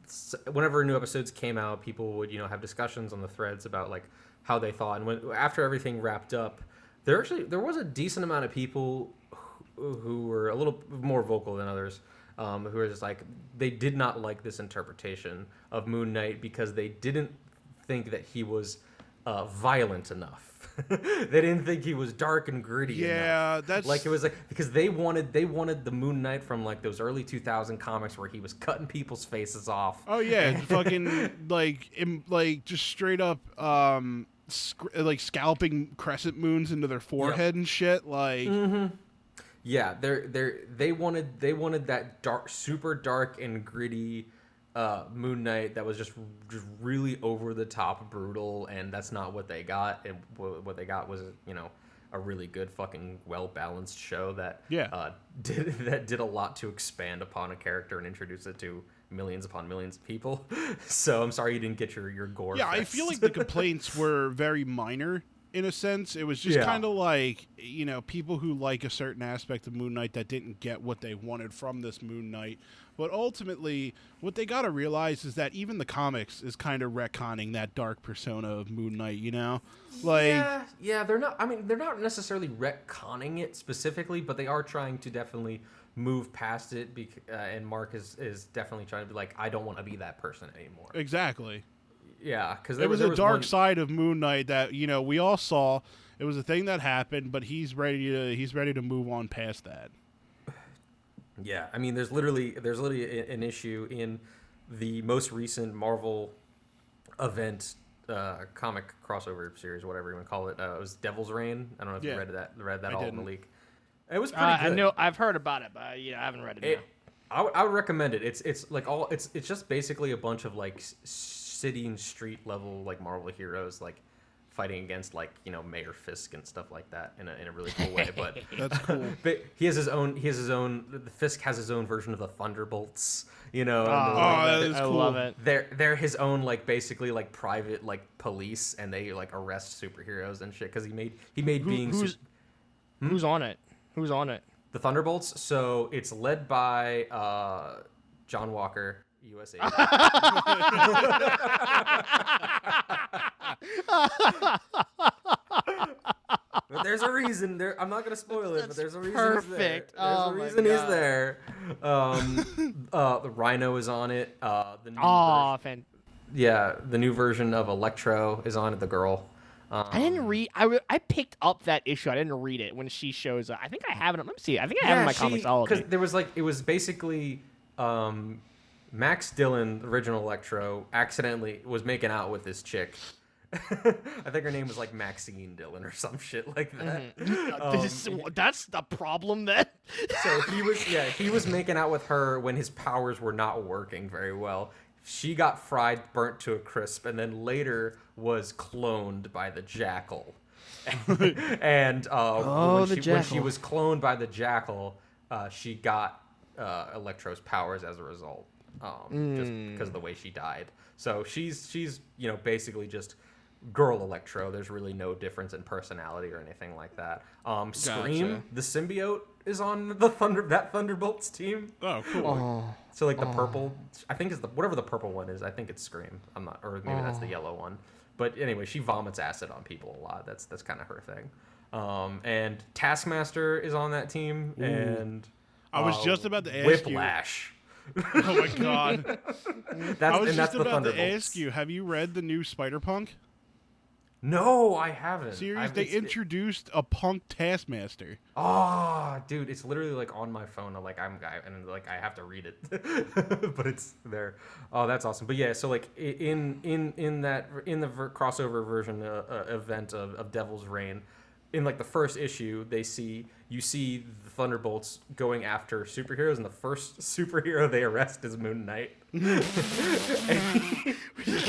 C: s- whenever new episodes came out, people would you know have discussions on the threads about like how they thought, and when after everything wrapped up, there actually there was a decent amount of people who, who were a little more vocal than others. Um, who were just like they did not like this interpretation of Moon Knight because they didn't think that he was uh, violent enough. they didn't think he was dark and gritty
B: Yeah,
C: enough.
B: that's-
C: like it was like because they wanted they wanted the Moon Knight from like those early 2000 comics where he was cutting people's faces off.
B: Oh yeah, fucking like Im, like just straight up um sc- like scalping crescent moons into their forehead and shit. Like
C: Yeah, they're they're they wanted they wanted that dark, super dark and gritty uh, Moon Knight that was just just really over the top brutal, and that's not what they got. And wh- what they got was you know a really good fucking well balanced show that
B: Yeah.
C: uh, did that did a lot to expand upon a character and introduce it to millions upon millions of people. So I'm sorry you didn't get your your gore.
B: Yeah, I feel like the complaints were very minor in a sense. It was just
C: Yeah.
B: kind of like, you know, people who like a certain aspect of Moon Knight that didn't get what they wanted from this Moon Knight. But ultimately, what they got to realize is that even the comics is kind of retconning that dark persona of Moon Knight, you know? Like,
C: yeah, yeah, they're not. I mean, they're not necessarily retconning it specifically, but they are trying to definitely move past it. Bec- uh, and Mark is is definitely trying to be like, I don't want to be that person anymore.
B: exactly.
C: Yeah, because
B: There was a dark side of Moon Knight that, you know, we all saw. It was a thing that happened, but he's ready to he's ready to move on past that.
C: Yeah, I mean, there's literally there's literally an issue in the most recent Marvel event uh, comic crossover series, whatever you want to call it. Uh, it was Devil's Reign. I don't know if
B: Yeah.
C: you read that read that
B: I
C: all in the leak. It was
A: Uh,
C: pretty
A: I know I've heard about it, but yeah, I haven't read it.
C: It,
A: yet.
C: I, would- recommend it. It's it's like all it's it's just basically a bunch of like city and street level like Marvel heroes like fighting against like you know Mayor Fisk and stuff like that in a in a really cool way. But
B: That's cool.
C: but he has his own he has his own the Fisk has his own version of the Thunderbolts. You know.
A: Oh,
C: the-
B: Oh, that
C: the-
B: is
A: I
B: cool.
A: love it.
C: they're they're his own like basically like private like police and they like arrest superheroes and shit because he made he made
A: Who-
C: being
A: who's
C: su- Hmm?
A: who's on it? Who's on it?
C: the Thunderbolts. So it's led by uh, John Walker, USA. But there's a reason. There, I'm not gonna spoil it, but there's a reason.
A: perfect.
C: There. There's
A: Oh
C: a reason he's there. Um, uh, the Rhino is on it. Uh, the new
A: Oh,
C: version-
A: fan.
C: yeah, the new version of Electro is on it. The girl. Um,
A: I didn't read. I, re- I picked up that issue. I didn't read it when she shows up. I think I have it. Let me see. I think I have it in my ComiXology.
C: Because there was like it was basically um, Max Dillon, original Electro, accidentally was making out with this chick. I think her name was like Maxine Dillon or some shit like that. Um,
A: This- that's the problem then.
C: so he was yeah he was making out with her when his powers were not working very well. She got fried, burnt to a crisp, and then later was cloned by the jackal. and uh,
A: Oh,
C: when,
A: the
C: she, when she was cloned by the jackal, uh, she got uh, Electro's powers as a result, um, just
A: Hmm.
C: because of the way she died. So she's she's you know basically just girl Electro. There's really no difference in personality or anything like that. Um, Scream,
B: Gotcha.
C: the symbiote, is on the Thunder that Thunderbolts team.
B: Oh, cool.
A: oh,
C: So like the purple, I think is the whatever the purple one is. I think it's Scream. I'm not, or maybe that's the yellow one. But anyway, she vomits acid on people a lot. That's that's kind of her thing. Um, and Taskmaster is on that team, and
B: I was
C: uh,
B: just about to ask you. Oh my god.
C: That's
B: I was just about to ask you, have you read the new Spider Punk
C: No, I haven't.
B: series? They introduced a punk taskmaster.
C: Oh, dude, it's literally like on my phone. I'm like I'm I, and like I have to read it, but it's there. Oh, that's awesome. But yeah, so like in in in that in the ver- crossover version uh, uh, event of, of Devil's Reign, in like the first issue, they see you see the Thunderbolts going after superheroes, and the first superhero they arrest is Moon Knight.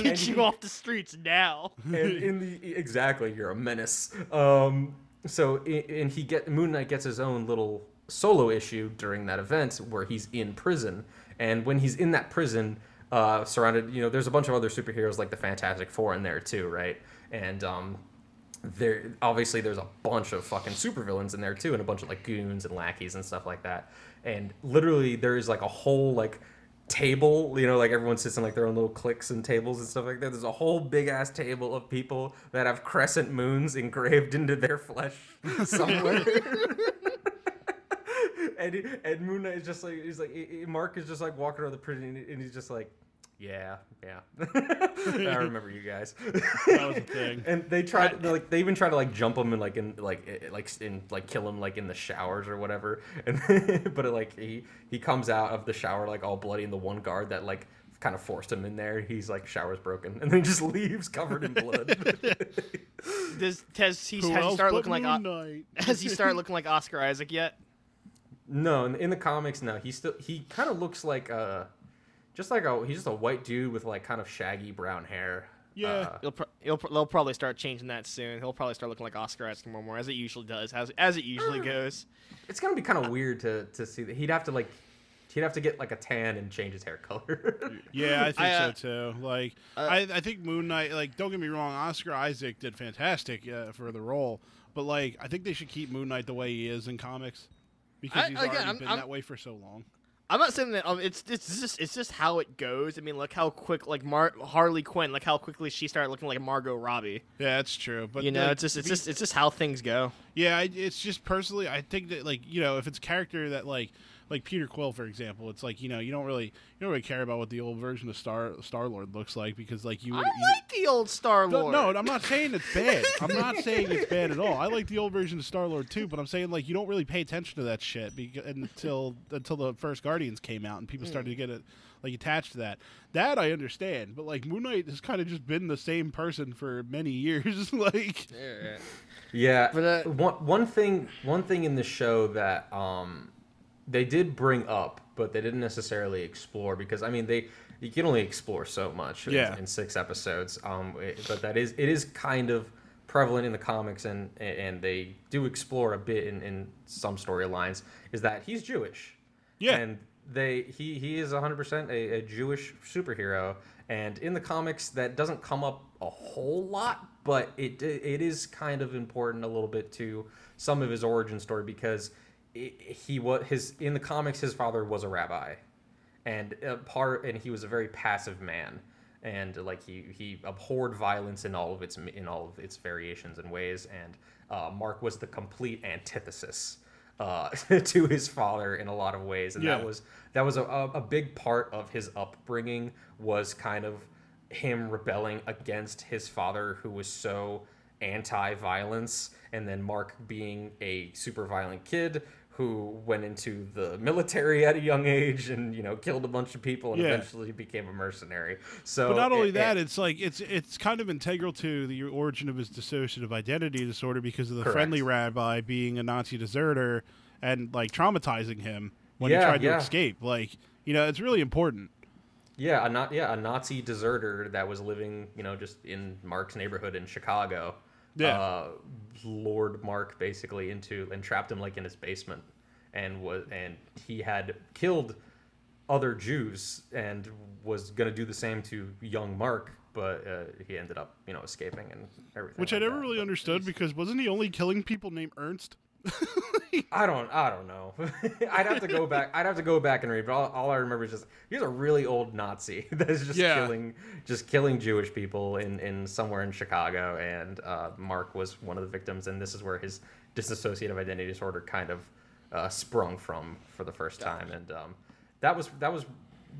A: get you off the streets now.
C: and in the exactly you're a menace um so and he get moon knight gets his own little solo issue during that event where he's in prison and when he's in that prison uh surrounded you know there's a bunch of other superheroes like the fantastic four in there too right and um there obviously there's a bunch of fucking supervillains in there too and a bunch of like goons and lackeys and stuff like that. And literally there is like a whole like table you know like everyone sits in like their own little cliques and tables and stuff like that. There's a whole big ass table of people that have crescent moons engraved into their flesh somewhere. And and Moon Knight is just like he's like Mark is just like walking around the prison and he's just like yeah yeah. I remember you guys.
B: That was a thing.
C: and they tried like they even try to like jump him and like in like i- like in like kill him like in the showers or whatever. And but it, like he he comes out of the shower like all bloody and the one guard that like kind of forced him in there he's like showers broken. And then he just leaves covered in blood.
A: Does has he,
B: Who
A: has he
B: else
A: started looking like
B: Moon
A: O- has he started looking like Oscar Isaac yet?
C: no in, in the comics no. He still he kind of looks like uh just like a he's just a white dude with like kind of shaggy brown hair
B: Yeah.
C: Uh,
A: He'll, pro- he'll pro- they'll probably start changing that soon. He'll probably start looking like Oscar Isaac more and more, as it usually does, as as it usually goes.
C: it's gonna be kind of weird to to see that he'd have to like he'd have to get like a tan and change his hair color.
B: Yeah, I think
A: I, uh,
B: so too. Like,
A: uh,
B: I, I think Moon Knight. Like, don't get me wrong, Oscar Isaac did fantastic uh, for the role, but like, I think they should keep Moon Knight the way he is in comics because
A: I-
B: he's
A: again,
B: already
A: I'm-
B: been
A: I'm-
B: that way for so long.
A: I'm not saying that um, it's it's just it's just how it goes. I mean, look how quick like Mar- Harley Quinn, like how quickly she started looking like Margot Robbie.
B: Yeah, that's true. But
A: you know,
B: like,
A: it's just it's just it's just how things go.
B: Yeah, it's just personally, I think that like you know, if it's a character that like like Peter Quill, for example, it's like you know you don't really you don't really care about what the old version of Star Star Lord looks like because like you
A: I
B: would. you-
A: like the old Star Lord.
B: no, I'm not saying it's bad. I'm not saying it's bad at all. I like the old version of Star Lord too, but I'm saying like you don't really pay attention to that shit beca- until until the first Guardians came out and people started to get it like attached to that. That I understand, but like Moon Knight has kind of just been the same person for many years. like,
C: Yeah.
A: For that-
C: one one thing one thing in the show that um they did bring up, but they didn't necessarily explore because I mean they you can only explore so much in-
B: Yeah.
C: in, six episodes. Um, it- but that is it is kind of prevalent in the comics and and they do explore a bit in, in some storylines is that he's Jewish.
B: Yeah.
C: And they he he is 100% a, a Jewish superhero and in the comics that doesn't come up a whole lot but it it is kind of important a little bit to some of his origin story because he was his in the comics his father was a rabbi. And a part and he was a very passive man. And like he he abhorred violence in all of its in all of its variations and ways. And uh, Mark was the complete antithesis uh, to his father in a lot of ways. And that was that was a, a a big part of his upbringing was kind of him rebelling against his father who was so anti-violence. And then Mark being a super violent kid who went into the military at a young age and you know killed a bunch of people and
B: Yeah.
C: eventually became a mercenary. So
B: but not only
C: it-
B: that,
C: it-
B: it's like it's it's kind of integral to the origin of his dissociative identity disorder because of the
C: Correct.
B: friendly rabbi being a Nazi deserter and like traumatizing him when he
C: Yeah,
B: tried to escape. Like, you know, it's really important.
C: Yeah, a not yeah, a Nazi deserter that was living, you know, just in Mark's neighborhood in Chicago.
B: Yeah.
C: Uh, lured Mark basically into and trapped him like in his basement, and was and he had killed other Jews and was gonna do the same to young Mark, but uh, he ended up, you know, escaping and everything.
B: Which I never
C: that.
B: really understood because wasn't he only killing people named Ernst?
C: I don't, I don't know. I'd have to go back. I'd have to go back and read. But all, all I remember is just he's a really old Nazi that's just
B: Yeah.
C: killing, just killing Jewish people in in somewhere in Chicago. And uh, Mark was one of the victims, and this is where his dissociative identity disorder kind of uh, sprung from for the first time. And um, that was that was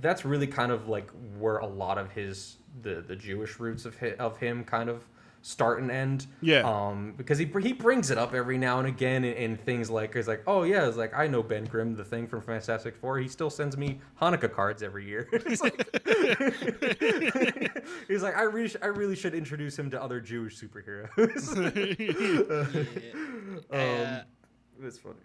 C: that's really kind of like where a lot of his the the Jewish roots of hi, of him kind of start and end.
B: Yeah.
C: Um, because he he brings it up every now and again in, in things like he's like, oh yeah, it's like I know Ben Grimm, the thing from Fantastic Four. He still sends me Hanukkah cards every year. It's like- he's like, I really sh- I really should introduce him to other Jewish superheroes.
A: Uh,
C: um, it's funny.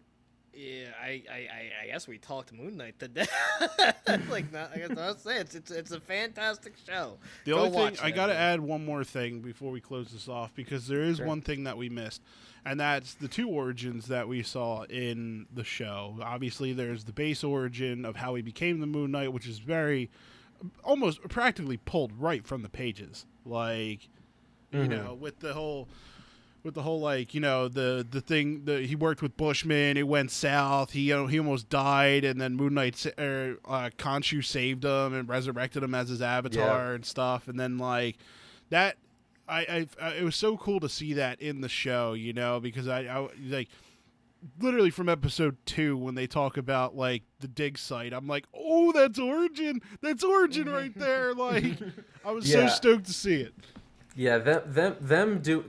A: Yeah, I, I, I, I guess we talked Moon Knight today. like, not, I guess I'll say it's, it's it's a fantastic show.
B: The
A: Go
B: only thing I got to add one more thing before we close this off because there is
C: Sure.
B: one thing that we missed, and that's the two origins that we saw in the show. Obviously, there's the base origin of how he became the Moon Knight, which is very, almost practically pulled right from the pages. Like, you
C: Mhm.
B: know, with the whole. With the whole like you know the the thing that he worked with Bushman, it went south. He you know, he almost died, and then Moon Knight sa- er, uh, Khonshu saved him and resurrected him as his avatar and stuff. And then like that, I, I, I it was so cool to see that in the show, you know, because I, I like literally from episode two when they talk about like the dig site, I'm like, oh, that's Origin, that's Origin right there. Like I was
C: Yeah.
B: so stoked to see it.
C: Yeah, them them them do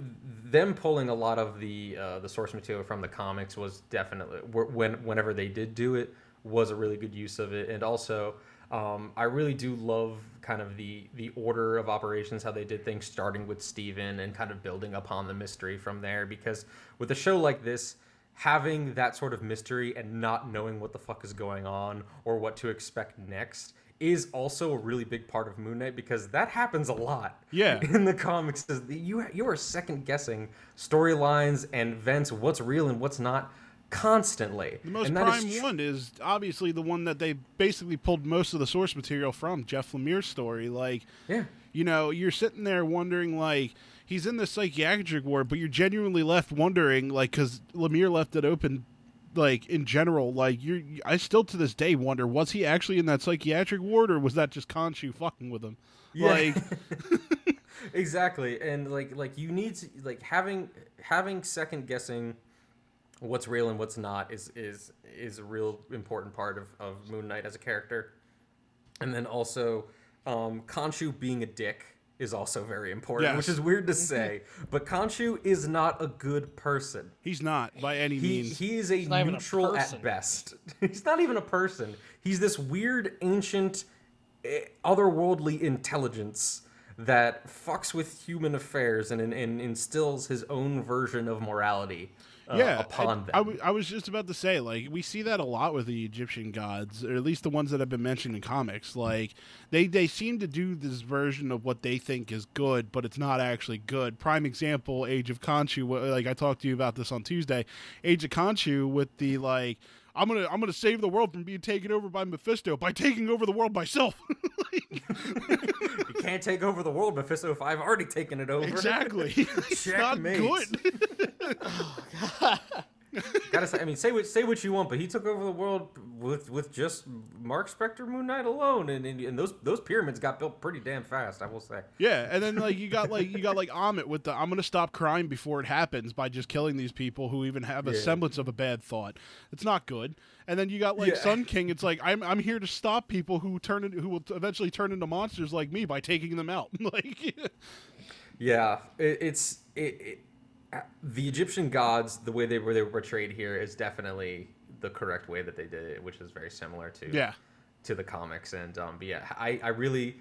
C: them pulling a lot of the uh, the source material from the comics was definitely when whenever they did do it was a really good use of it, and also um, I really do love kind of the the order of operations how they did things starting with Steven and kind of building upon the mystery from there. Because with a show like this having that sort of mystery and not knowing what the fuck is going on or what to expect next is also a really big part of Moon Knight because that happens a lot.
B: Yeah.
C: In the comics, you you are second guessing storylines and events, what's real and what's not, constantly.
B: The most
C: and that is
B: prime
C: tr-
B: one is obviously the one that they basically pulled most of the source material from Jeff Lemire's story. Like,
C: Yeah.
B: you know, you're sitting there wondering, like, he's in the psychiatric ward, but you're genuinely left wondering, like, because Lemire left it open, like, in general. Like, you're, I still to this day wonder, was he actually in that psychiatric ward, or was that just Khonshu fucking with him?
C: Yeah.
B: Like,
C: exactly and like like you need to like having having second guessing what's real and what's not is is is a real important part of, of moon knight as a character and then also um Khonshu being a dick is also very important which is weird to say but Khonshu is not a good person
B: he's not by any
C: he,
B: means.
C: he is a
A: not even a
C: neutral at best. He's not even a person. He's this weird, ancient, eh, otherworldly intelligence that fucks with human affairs and, and instills his own version of morality uh,
B: yeah,
C: upon
B: and
C: them.
B: I, w- I was just about to say, like, we see that a lot with the Egyptian gods, or at least the ones that have been mentioned in comics. Like, they they seem to do this version of what they think is good, but it's not actually good. Prime example, Age of Khonshu. Like I talked to you about this on Tuesday. Age of Khonshu with the like. I'm gonna I'm gonna save the world from being taken over by Mephisto by taking over the world myself.
C: you can't take over the world, Mephisto, if I've already taken it over.
B: exactly. it's not
C: Checkmate.
B: good.
C: Oh, Gotta say, I mean, say what say what you want, but he took over the world with with just Mark Spector, Moon Knight alone, and, and and those those pyramids got built pretty damn fast, I will say.
B: Yeah, and then like you got like you got like Ammit with the I'm gonna stop crime before it happens by just killing these people who even have a
C: Yeah.
B: semblance of a bad thought. It's not good. And then you got like
C: Yeah.
B: Sun King. It's like I'm I'm here to stop people who turn in, who will eventually turn into monsters like me by taking them out. like
C: Yeah, it, it's it, it, the Egyptian gods. The way they were they were portrayed here is definitely the correct way that they did it, which is very similar to
B: yeah,
C: to the comics. And um, but yeah, I I really.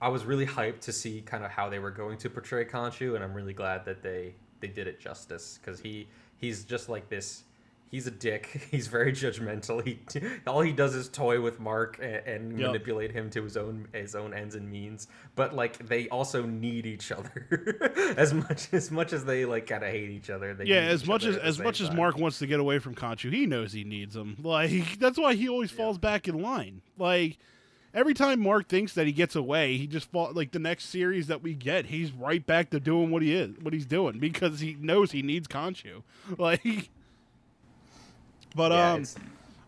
C: I was really hyped to see kind of how they were going to portray Khonshu, and I'm really glad that they they did it justice because he he's just like this. He's a dick. He's very judgmental. He all he does is toy with Mark and, and
B: Yep.
C: manipulate him to his own his own ends and means. But like they also need each other as much as much as they like kind of hate each other. They
B: yeah. As much as as much as. Mark wants to get away from Khonshu, he knows he needs him. Like that's why he always falls back in line. Like. Every time Mark thinks that he gets away, he just fall like the next series that we get, he's right back to doing what he is, what he's doing because he knows he needs Khonshu. Like, but
C: Yeah,
B: um,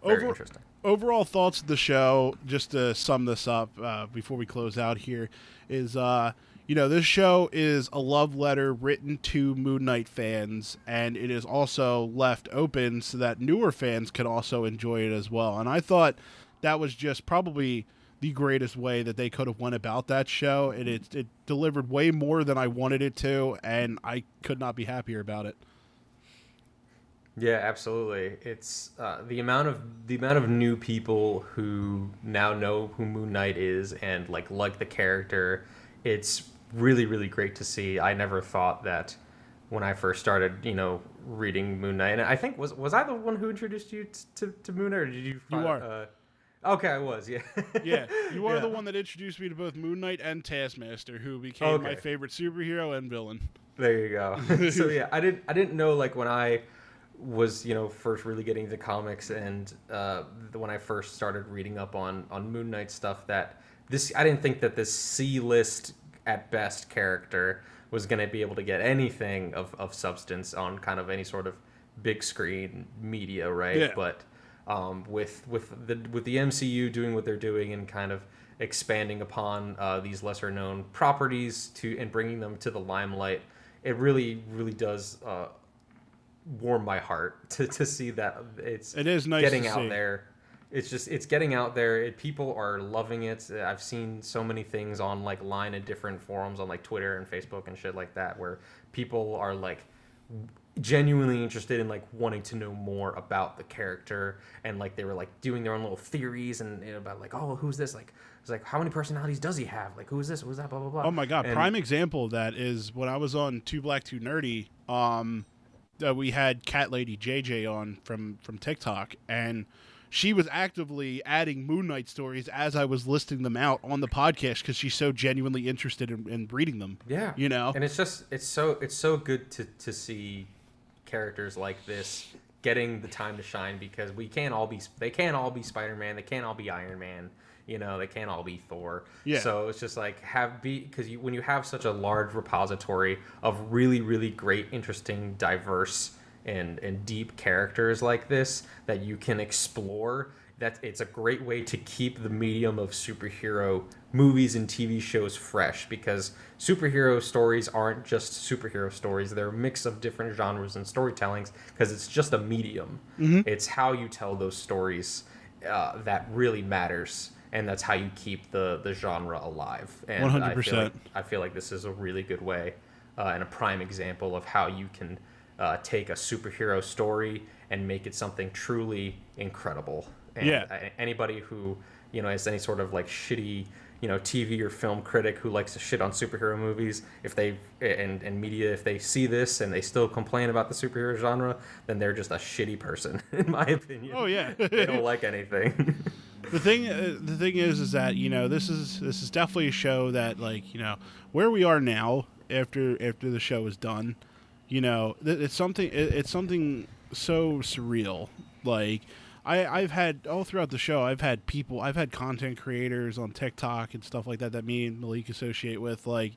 C: very
B: over-
C: interesting.
B: overall thoughts of the show, just to sum this up uh, before we close out here, is uh, you know this show is a love letter written to Moon Knight fans, and it is also left open so that newer fans can also enjoy it as well. And I thought that was just probably the greatest way that they could have went about that show, and it it delivered way more than I wanted it to, and I could not be happier about it.
C: Yeah, absolutely. It's uh, the amount of the amount of new people who now know who Moon Knight is and like like the character. It's really really great to see. I never thought that when I first started, you know, reading Moon Knight. And I think was was I the one who introduced you t- to to Moon Knight, or did you? find-
B: are.
C: Uh, okay, I was. Yeah.
B: Yeah, you are
C: Yeah.
B: the one that introduced me to both Moon Knight and Taskmaster, who became my favorite superhero and villain.
C: There you go. so yeah, I didn't I didn't know like when I was you know first really getting into comics and uh, when I first started reading up on on Moon Knight stuff that this I didn't think that this C list at best character was going to be able to get anything of, of substance on kind of any sort of big screen media, right?
B: Yeah.
C: But um, with with the with the MCU doing what they're doing and kind of expanding upon uh, these lesser known properties to and bringing them to the limelight, it really really does uh, warm my heart to, to see that it's
B: It is nice
C: getting out
B: see.
C: there. It's just it's getting out there. It, people are loving it. I've seen so many things on like line in different forums on like Twitter and Facebook and shit like that where people are like genuinely interested in like wanting to know more about the character and like they were like doing their own little theories and you know, about like oh who's this like it's like how many personalities does he have like who's this who's that blah blah blah
B: Oh my god!
C: And-
B: Prime example of that is when I was on Two Black Two Nerdy. Um, uh, we had Cat Lady JJ on from from TikTok, and she was actively adding Moon Knight stories as I was listing them out on the podcast because she's so genuinely interested in, in reading them.
C: Yeah.
B: you know.
C: And it's just it's so it's so good to to see characters like this getting the time to shine because we can't all be they can't all be Spider-Man, they can't all be Iron Man, you know, they can't all be Thor.
B: Yeah.
C: So it's just like have be because you, when you have such a large repository of really really great, interesting, diverse and and deep characters like this that you can explore that it's a great way to keep the medium of superhero movies and TV shows fresh because superhero stories aren't just superhero stories they're a mix of different genres and storytellings because it's just a medium it's how you tell those stories uh, that really matters and that's how you keep the the genre alive and I feel
B: 100%.
C: like I feel like this is a really good way uh, and a prime example of how you can uh, take a superhero story and make it something truly incredible. And
B: Yeah.
C: anybody who you know is any sort of like shitty you know TV or film critic who likes to shit on superhero movies, if they and and media, if they see this and they still complain about the superhero genre, then they're just a shitty person, in my opinion.
B: Oh, yeah.
C: they don't like anything.
B: the thing uh, the thing is is that you know this is this is definitely a show that like you know where we are now after after the show is done you know th- it's something it, it's something so surreal like I, I've had all throughout the show. I've had people. I've had content creators on TikTok and stuff like that that me and Malik associate with, like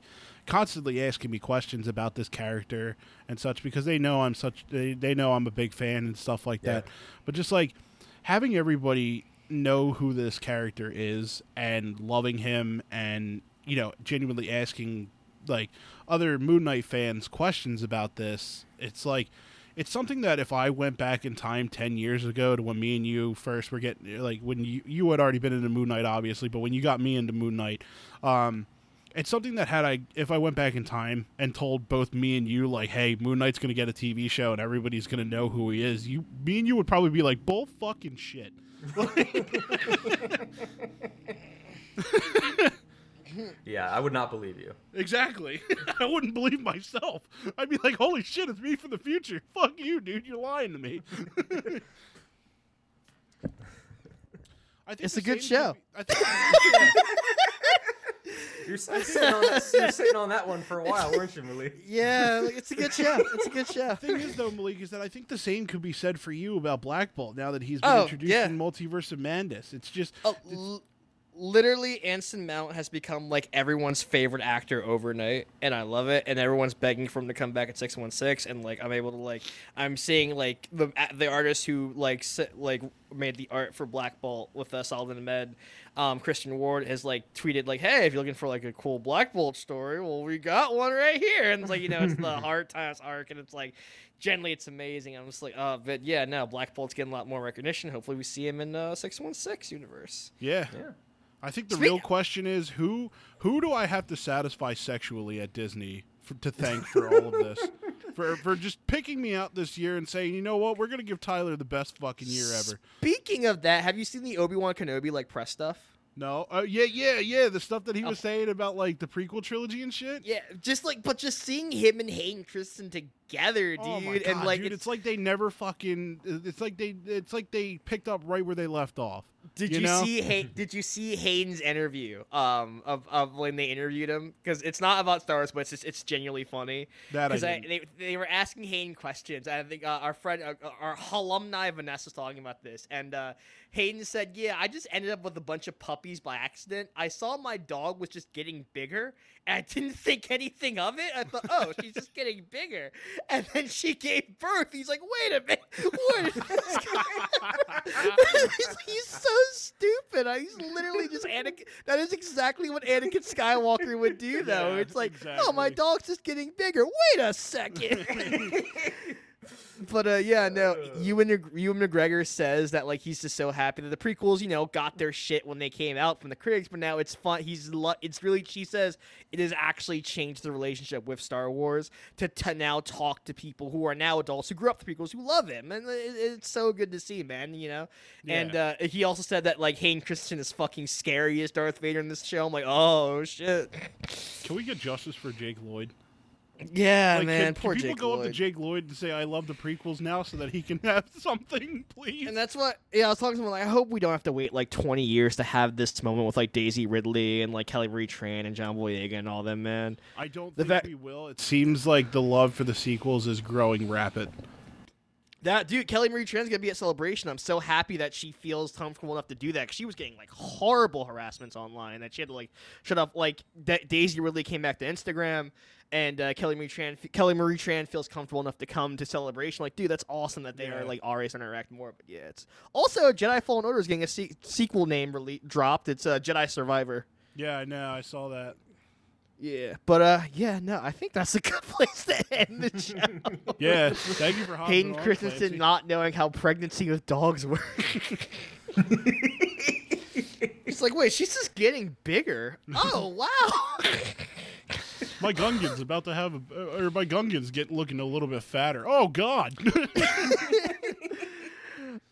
B: constantly asking me questions about this character and such because they know I'm such. They, they know I'm a big fan and stuff like
C: Yeah.
B: that. But just like having everybody know who this character is and loving him and you know genuinely asking like other Moon Knight fans questions about this it's like it's something that if I went back in time 10 years ago to when me and you first were getting like when you you had already been into Moon Knight obviously but when you got me into Moon Knight um it's something that had I if I went back in time and told both me and you like, hey, Moon Knight's gonna get a TV show and everybody's gonna know who he is, you me and you would probably be like, bull fucking shit.
C: Yeah, I would not believe you.
B: Exactly. I wouldn't believe myself. I'd be like, holy shit, it's me from the future. Fuck you, dude. You're lying to me. I think
D: It's a good show.
B: could be- I think,
C: You're, you're sitting on that, you're sitting on that one for a while, weren't you, Malik?
D: Yeah, like, it's a good show. It's a good show.
B: the thing is, though, Malik, is that I think the same could be said for you about Black Bolt now that he's been
A: Oh,
B: introduced
A: yeah.
B: in Multiverse of Madness. It's just.
A: Oh, l- literally, Anson Mount has become like everyone's favorite actor overnight, and I love it. And everyone's begging for him to come back at six one six, and like I'm able to like I'm seeing like the the artist who like s- like made the art for Black Bolt with us uh, Saladin Ahmed, um, Christian Ward has like tweeted like, "Hey, if you're looking for like a cool Black Bolt story, well, we got one right here." And it's like you know, it's the Hard Times arc, and it's like. Generally, it's amazing. I'm just like, uh, but yeah, no, Black Bolt's getting a lot more recognition. Hopefully, we see him in uh, 616 universe.
B: Yeah.
C: Yeah.
B: I think the
A: Speak-
B: real question is who who do I have to satisfy sexually at Disney for, to thank for all of this? For, for just picking me out this year and saying, you know what, we're gonna give Tyler the best fucking year ever.
A: Speaking of that, have you seen the Obi Wan Kenobi like press stuff?
B: No, uh, yeah, yeah, yeah. The stuff that he was
A: Oh.
B: saying about like the prequel trilogy and shit.
A: Yeah, just like, but just seeing him and Hayden Christensen together, dude,
B: Oh my God,
A: and like,
B: dude,
A: it's,
B: it's, like they never fucking. It's like they. It's like they picked up right where they left off.
A: did
B: you
A: you,
B: know?
A: see? Hay- did you see Hayden's interview? Um, of, of when they interviewed him because it's not about Star Wars, but it's just it's genuinely funny.
B: That I
A: Because they, they were asking Hayden questions. I think uh, our friend, uh, our alumni Vanessa was talking about this, and uh, Hayden said, "Yeah, I just ended up with a bunch of puppies by accident. I saw my dog was just getting bigger, and I didn't think anything of it. I thought, oh, she's just getting bigger, and then she gave birth. He's like, wait a minute, what is this guy? he's, he's so stupid. He's literally just Anakin. That is exactly what Anakin Skywalker would do, though.
B: Yeah,
A: it's like, oh, my dog's just getting bigger. Wait a second. But uh, yeah, no. Ewan Ewan McGregor says that like he's just so happy that the prequels, you know, got their shit when they came out from the critics, but now it's fun. He's it's really she says it has actually changed the relationship with Star Wars to to now talk to people who are now adults who grew up the prequels who love him, and it, it's so good to see, man. You know. And uh, he also said that like Hayden Christensen is fucking scary as Darth Vader in this show. I'm like, oh shit.
B: Can we get justice for Jake Lloyd?
A: Yeah,
B: Like,
A: man.
B: can,
A: Poor
B: can people
A: Jake
B: go up to Jake Lloyd and say I love the prequels now so that he can have something, please?
A: And that's what, yeah, I was talking to him like, I hope we don't have to wait like 20 years to have this moment with like Daisy Ridley and like Kelly Marie Tran and John Boyega and all them, man.
B: I don't
A: The
B: think
A: va-
B: we will. It seems like the love for the sequels is growing rapid.
A: That dude, Kelly Marie Tran's gonna be at Celebration. I'm so happy that she feels comfortable enough to do that. 'cause she was getting like horrible harassments online that she had to like shut up. Like Da- Daisy really came back to Instagram, and uh, Kelly Marie Tran, Kelly Marie Tran feels comfortable enough to come to Celebration. Like, dude, that's awesome that they
B: Yeah.
A: are like always interact more. But yeah, it's also Jedi Fallen Order is getting a se- sequel name rele- dropped. It's uh, Jedi Survivor.
B: Yeah, I know. I saw that.
A: Yeah, but uh, yeah, no, I think that's a good place to end the show.
B: Yeah. Thank you for
A: Hayden Christensen not knowing how pregnancy with dogs work. He's like, wait, she's just getting bigger. Oh wow!
B: My Gungan's about to have a, or my Gungan's get looking a little bit fatter. Oh God.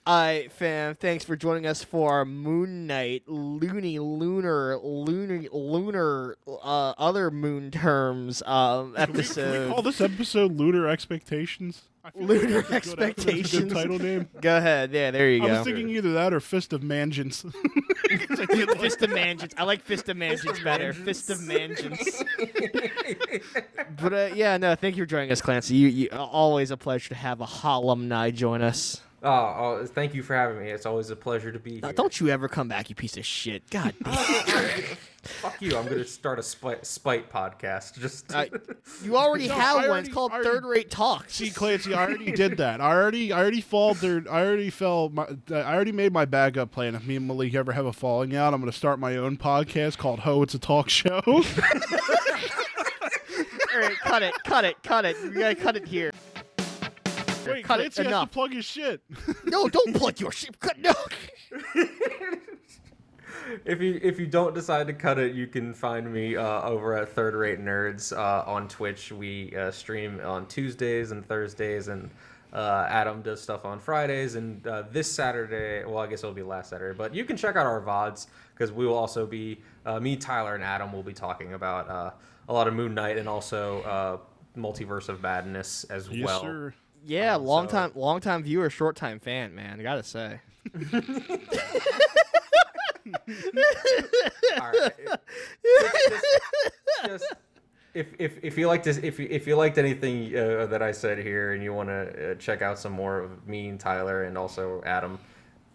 A: Alright, fam, thanks for joining us for our Moon Knight, loony, lunar, lunar, lunar, uh, other moon terms um,
B: Can we, can we
A: episode.
B: call this episode Lunar Expectations? I
A: Lunar
B: that's a a good
A: Expectations.
B: title name.
A: Go ahead, yeah, there you go.
B: I
A: go.
B: was thinking either that or Fist of Mansions.
A: Fist of Mansions. I like Fist of Mansions better. Fist of Mansions. but uh, yeah, no, thank you for joining us, Clancy. You, you always a pleasure to have a alumni join us.
C: Oh, oh, thank you for having me. It's always a pleasure to be here.
A: Now, don't you ever come back, you piece of shit. God damn.
C: Fuck you. I'm gonna start a spite, spite podcast. Just
A: Uh, you already
B: No,
A: have
B: I
A: one. It's called
B: already-
A: Third Rate Talks.
B: See, Clancy, I already did that. I already, I already faltered. I already fell. My, I already made my backup plan. If me and Malik ever have a falling out, I'm going to start my own podcast called "Ho, It's a Talk Show."
A: All right, cut it, cut it, cut it. You gotta cut it here.
B: Wait,
A: Cut it,
B: Clancy has
A: enough.
B: to plug his shit.
A: No, don't plug your shit. Cut no.
C: if you if you don't decide to cut it, you can find me uh, over at Third Rate Nerds uh, on Twitch. We uh, stream on Tuesdays and Thursdays, and uh, Adam does stuff on Fridays. And uh, this Saturday, well, I guess it'll be last Saturday, but you can check out our vods because we will also be uh, me, Tyler, and Adam will be talking about uh, a lot of Moon Knight and also uh, Multiverse of Madness as
B: yes,
C: well.
B: sir.
A: Yeah,
C: Um,
A: long
C: so-
A: time, long time viewer, short time fan, man. I gotta say.
C: All right. Just- just- if, if, if you liked this, if you, if you liked anything uh, that I said here and you want to uh, check out some more of me and Tyler and also Adam,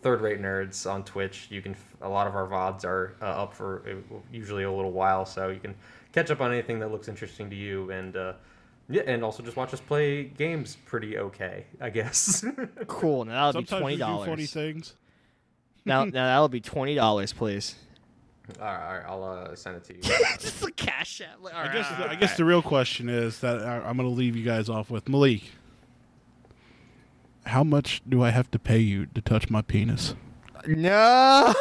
C: third rate nerds on Twitch, you can. f- A lot of our vods are uh, up for uh, usually a little while, so you can catch up on anything that looks interesting to you and. Yeah, and also just watch us play games pretty okay, I guess.
A: Cool. Now that'll be twenty
B: we do funny things.
A: Now, now that'll be twenty dollars, please.
C: all right, all right, I'll uh, send it to you.
A: Just a cash app. Like,
B: I guess. The, I guess the real question is that I, I'm going to leave you guys off with Malik. How much do I have to pay you to touch my penis?
A: no.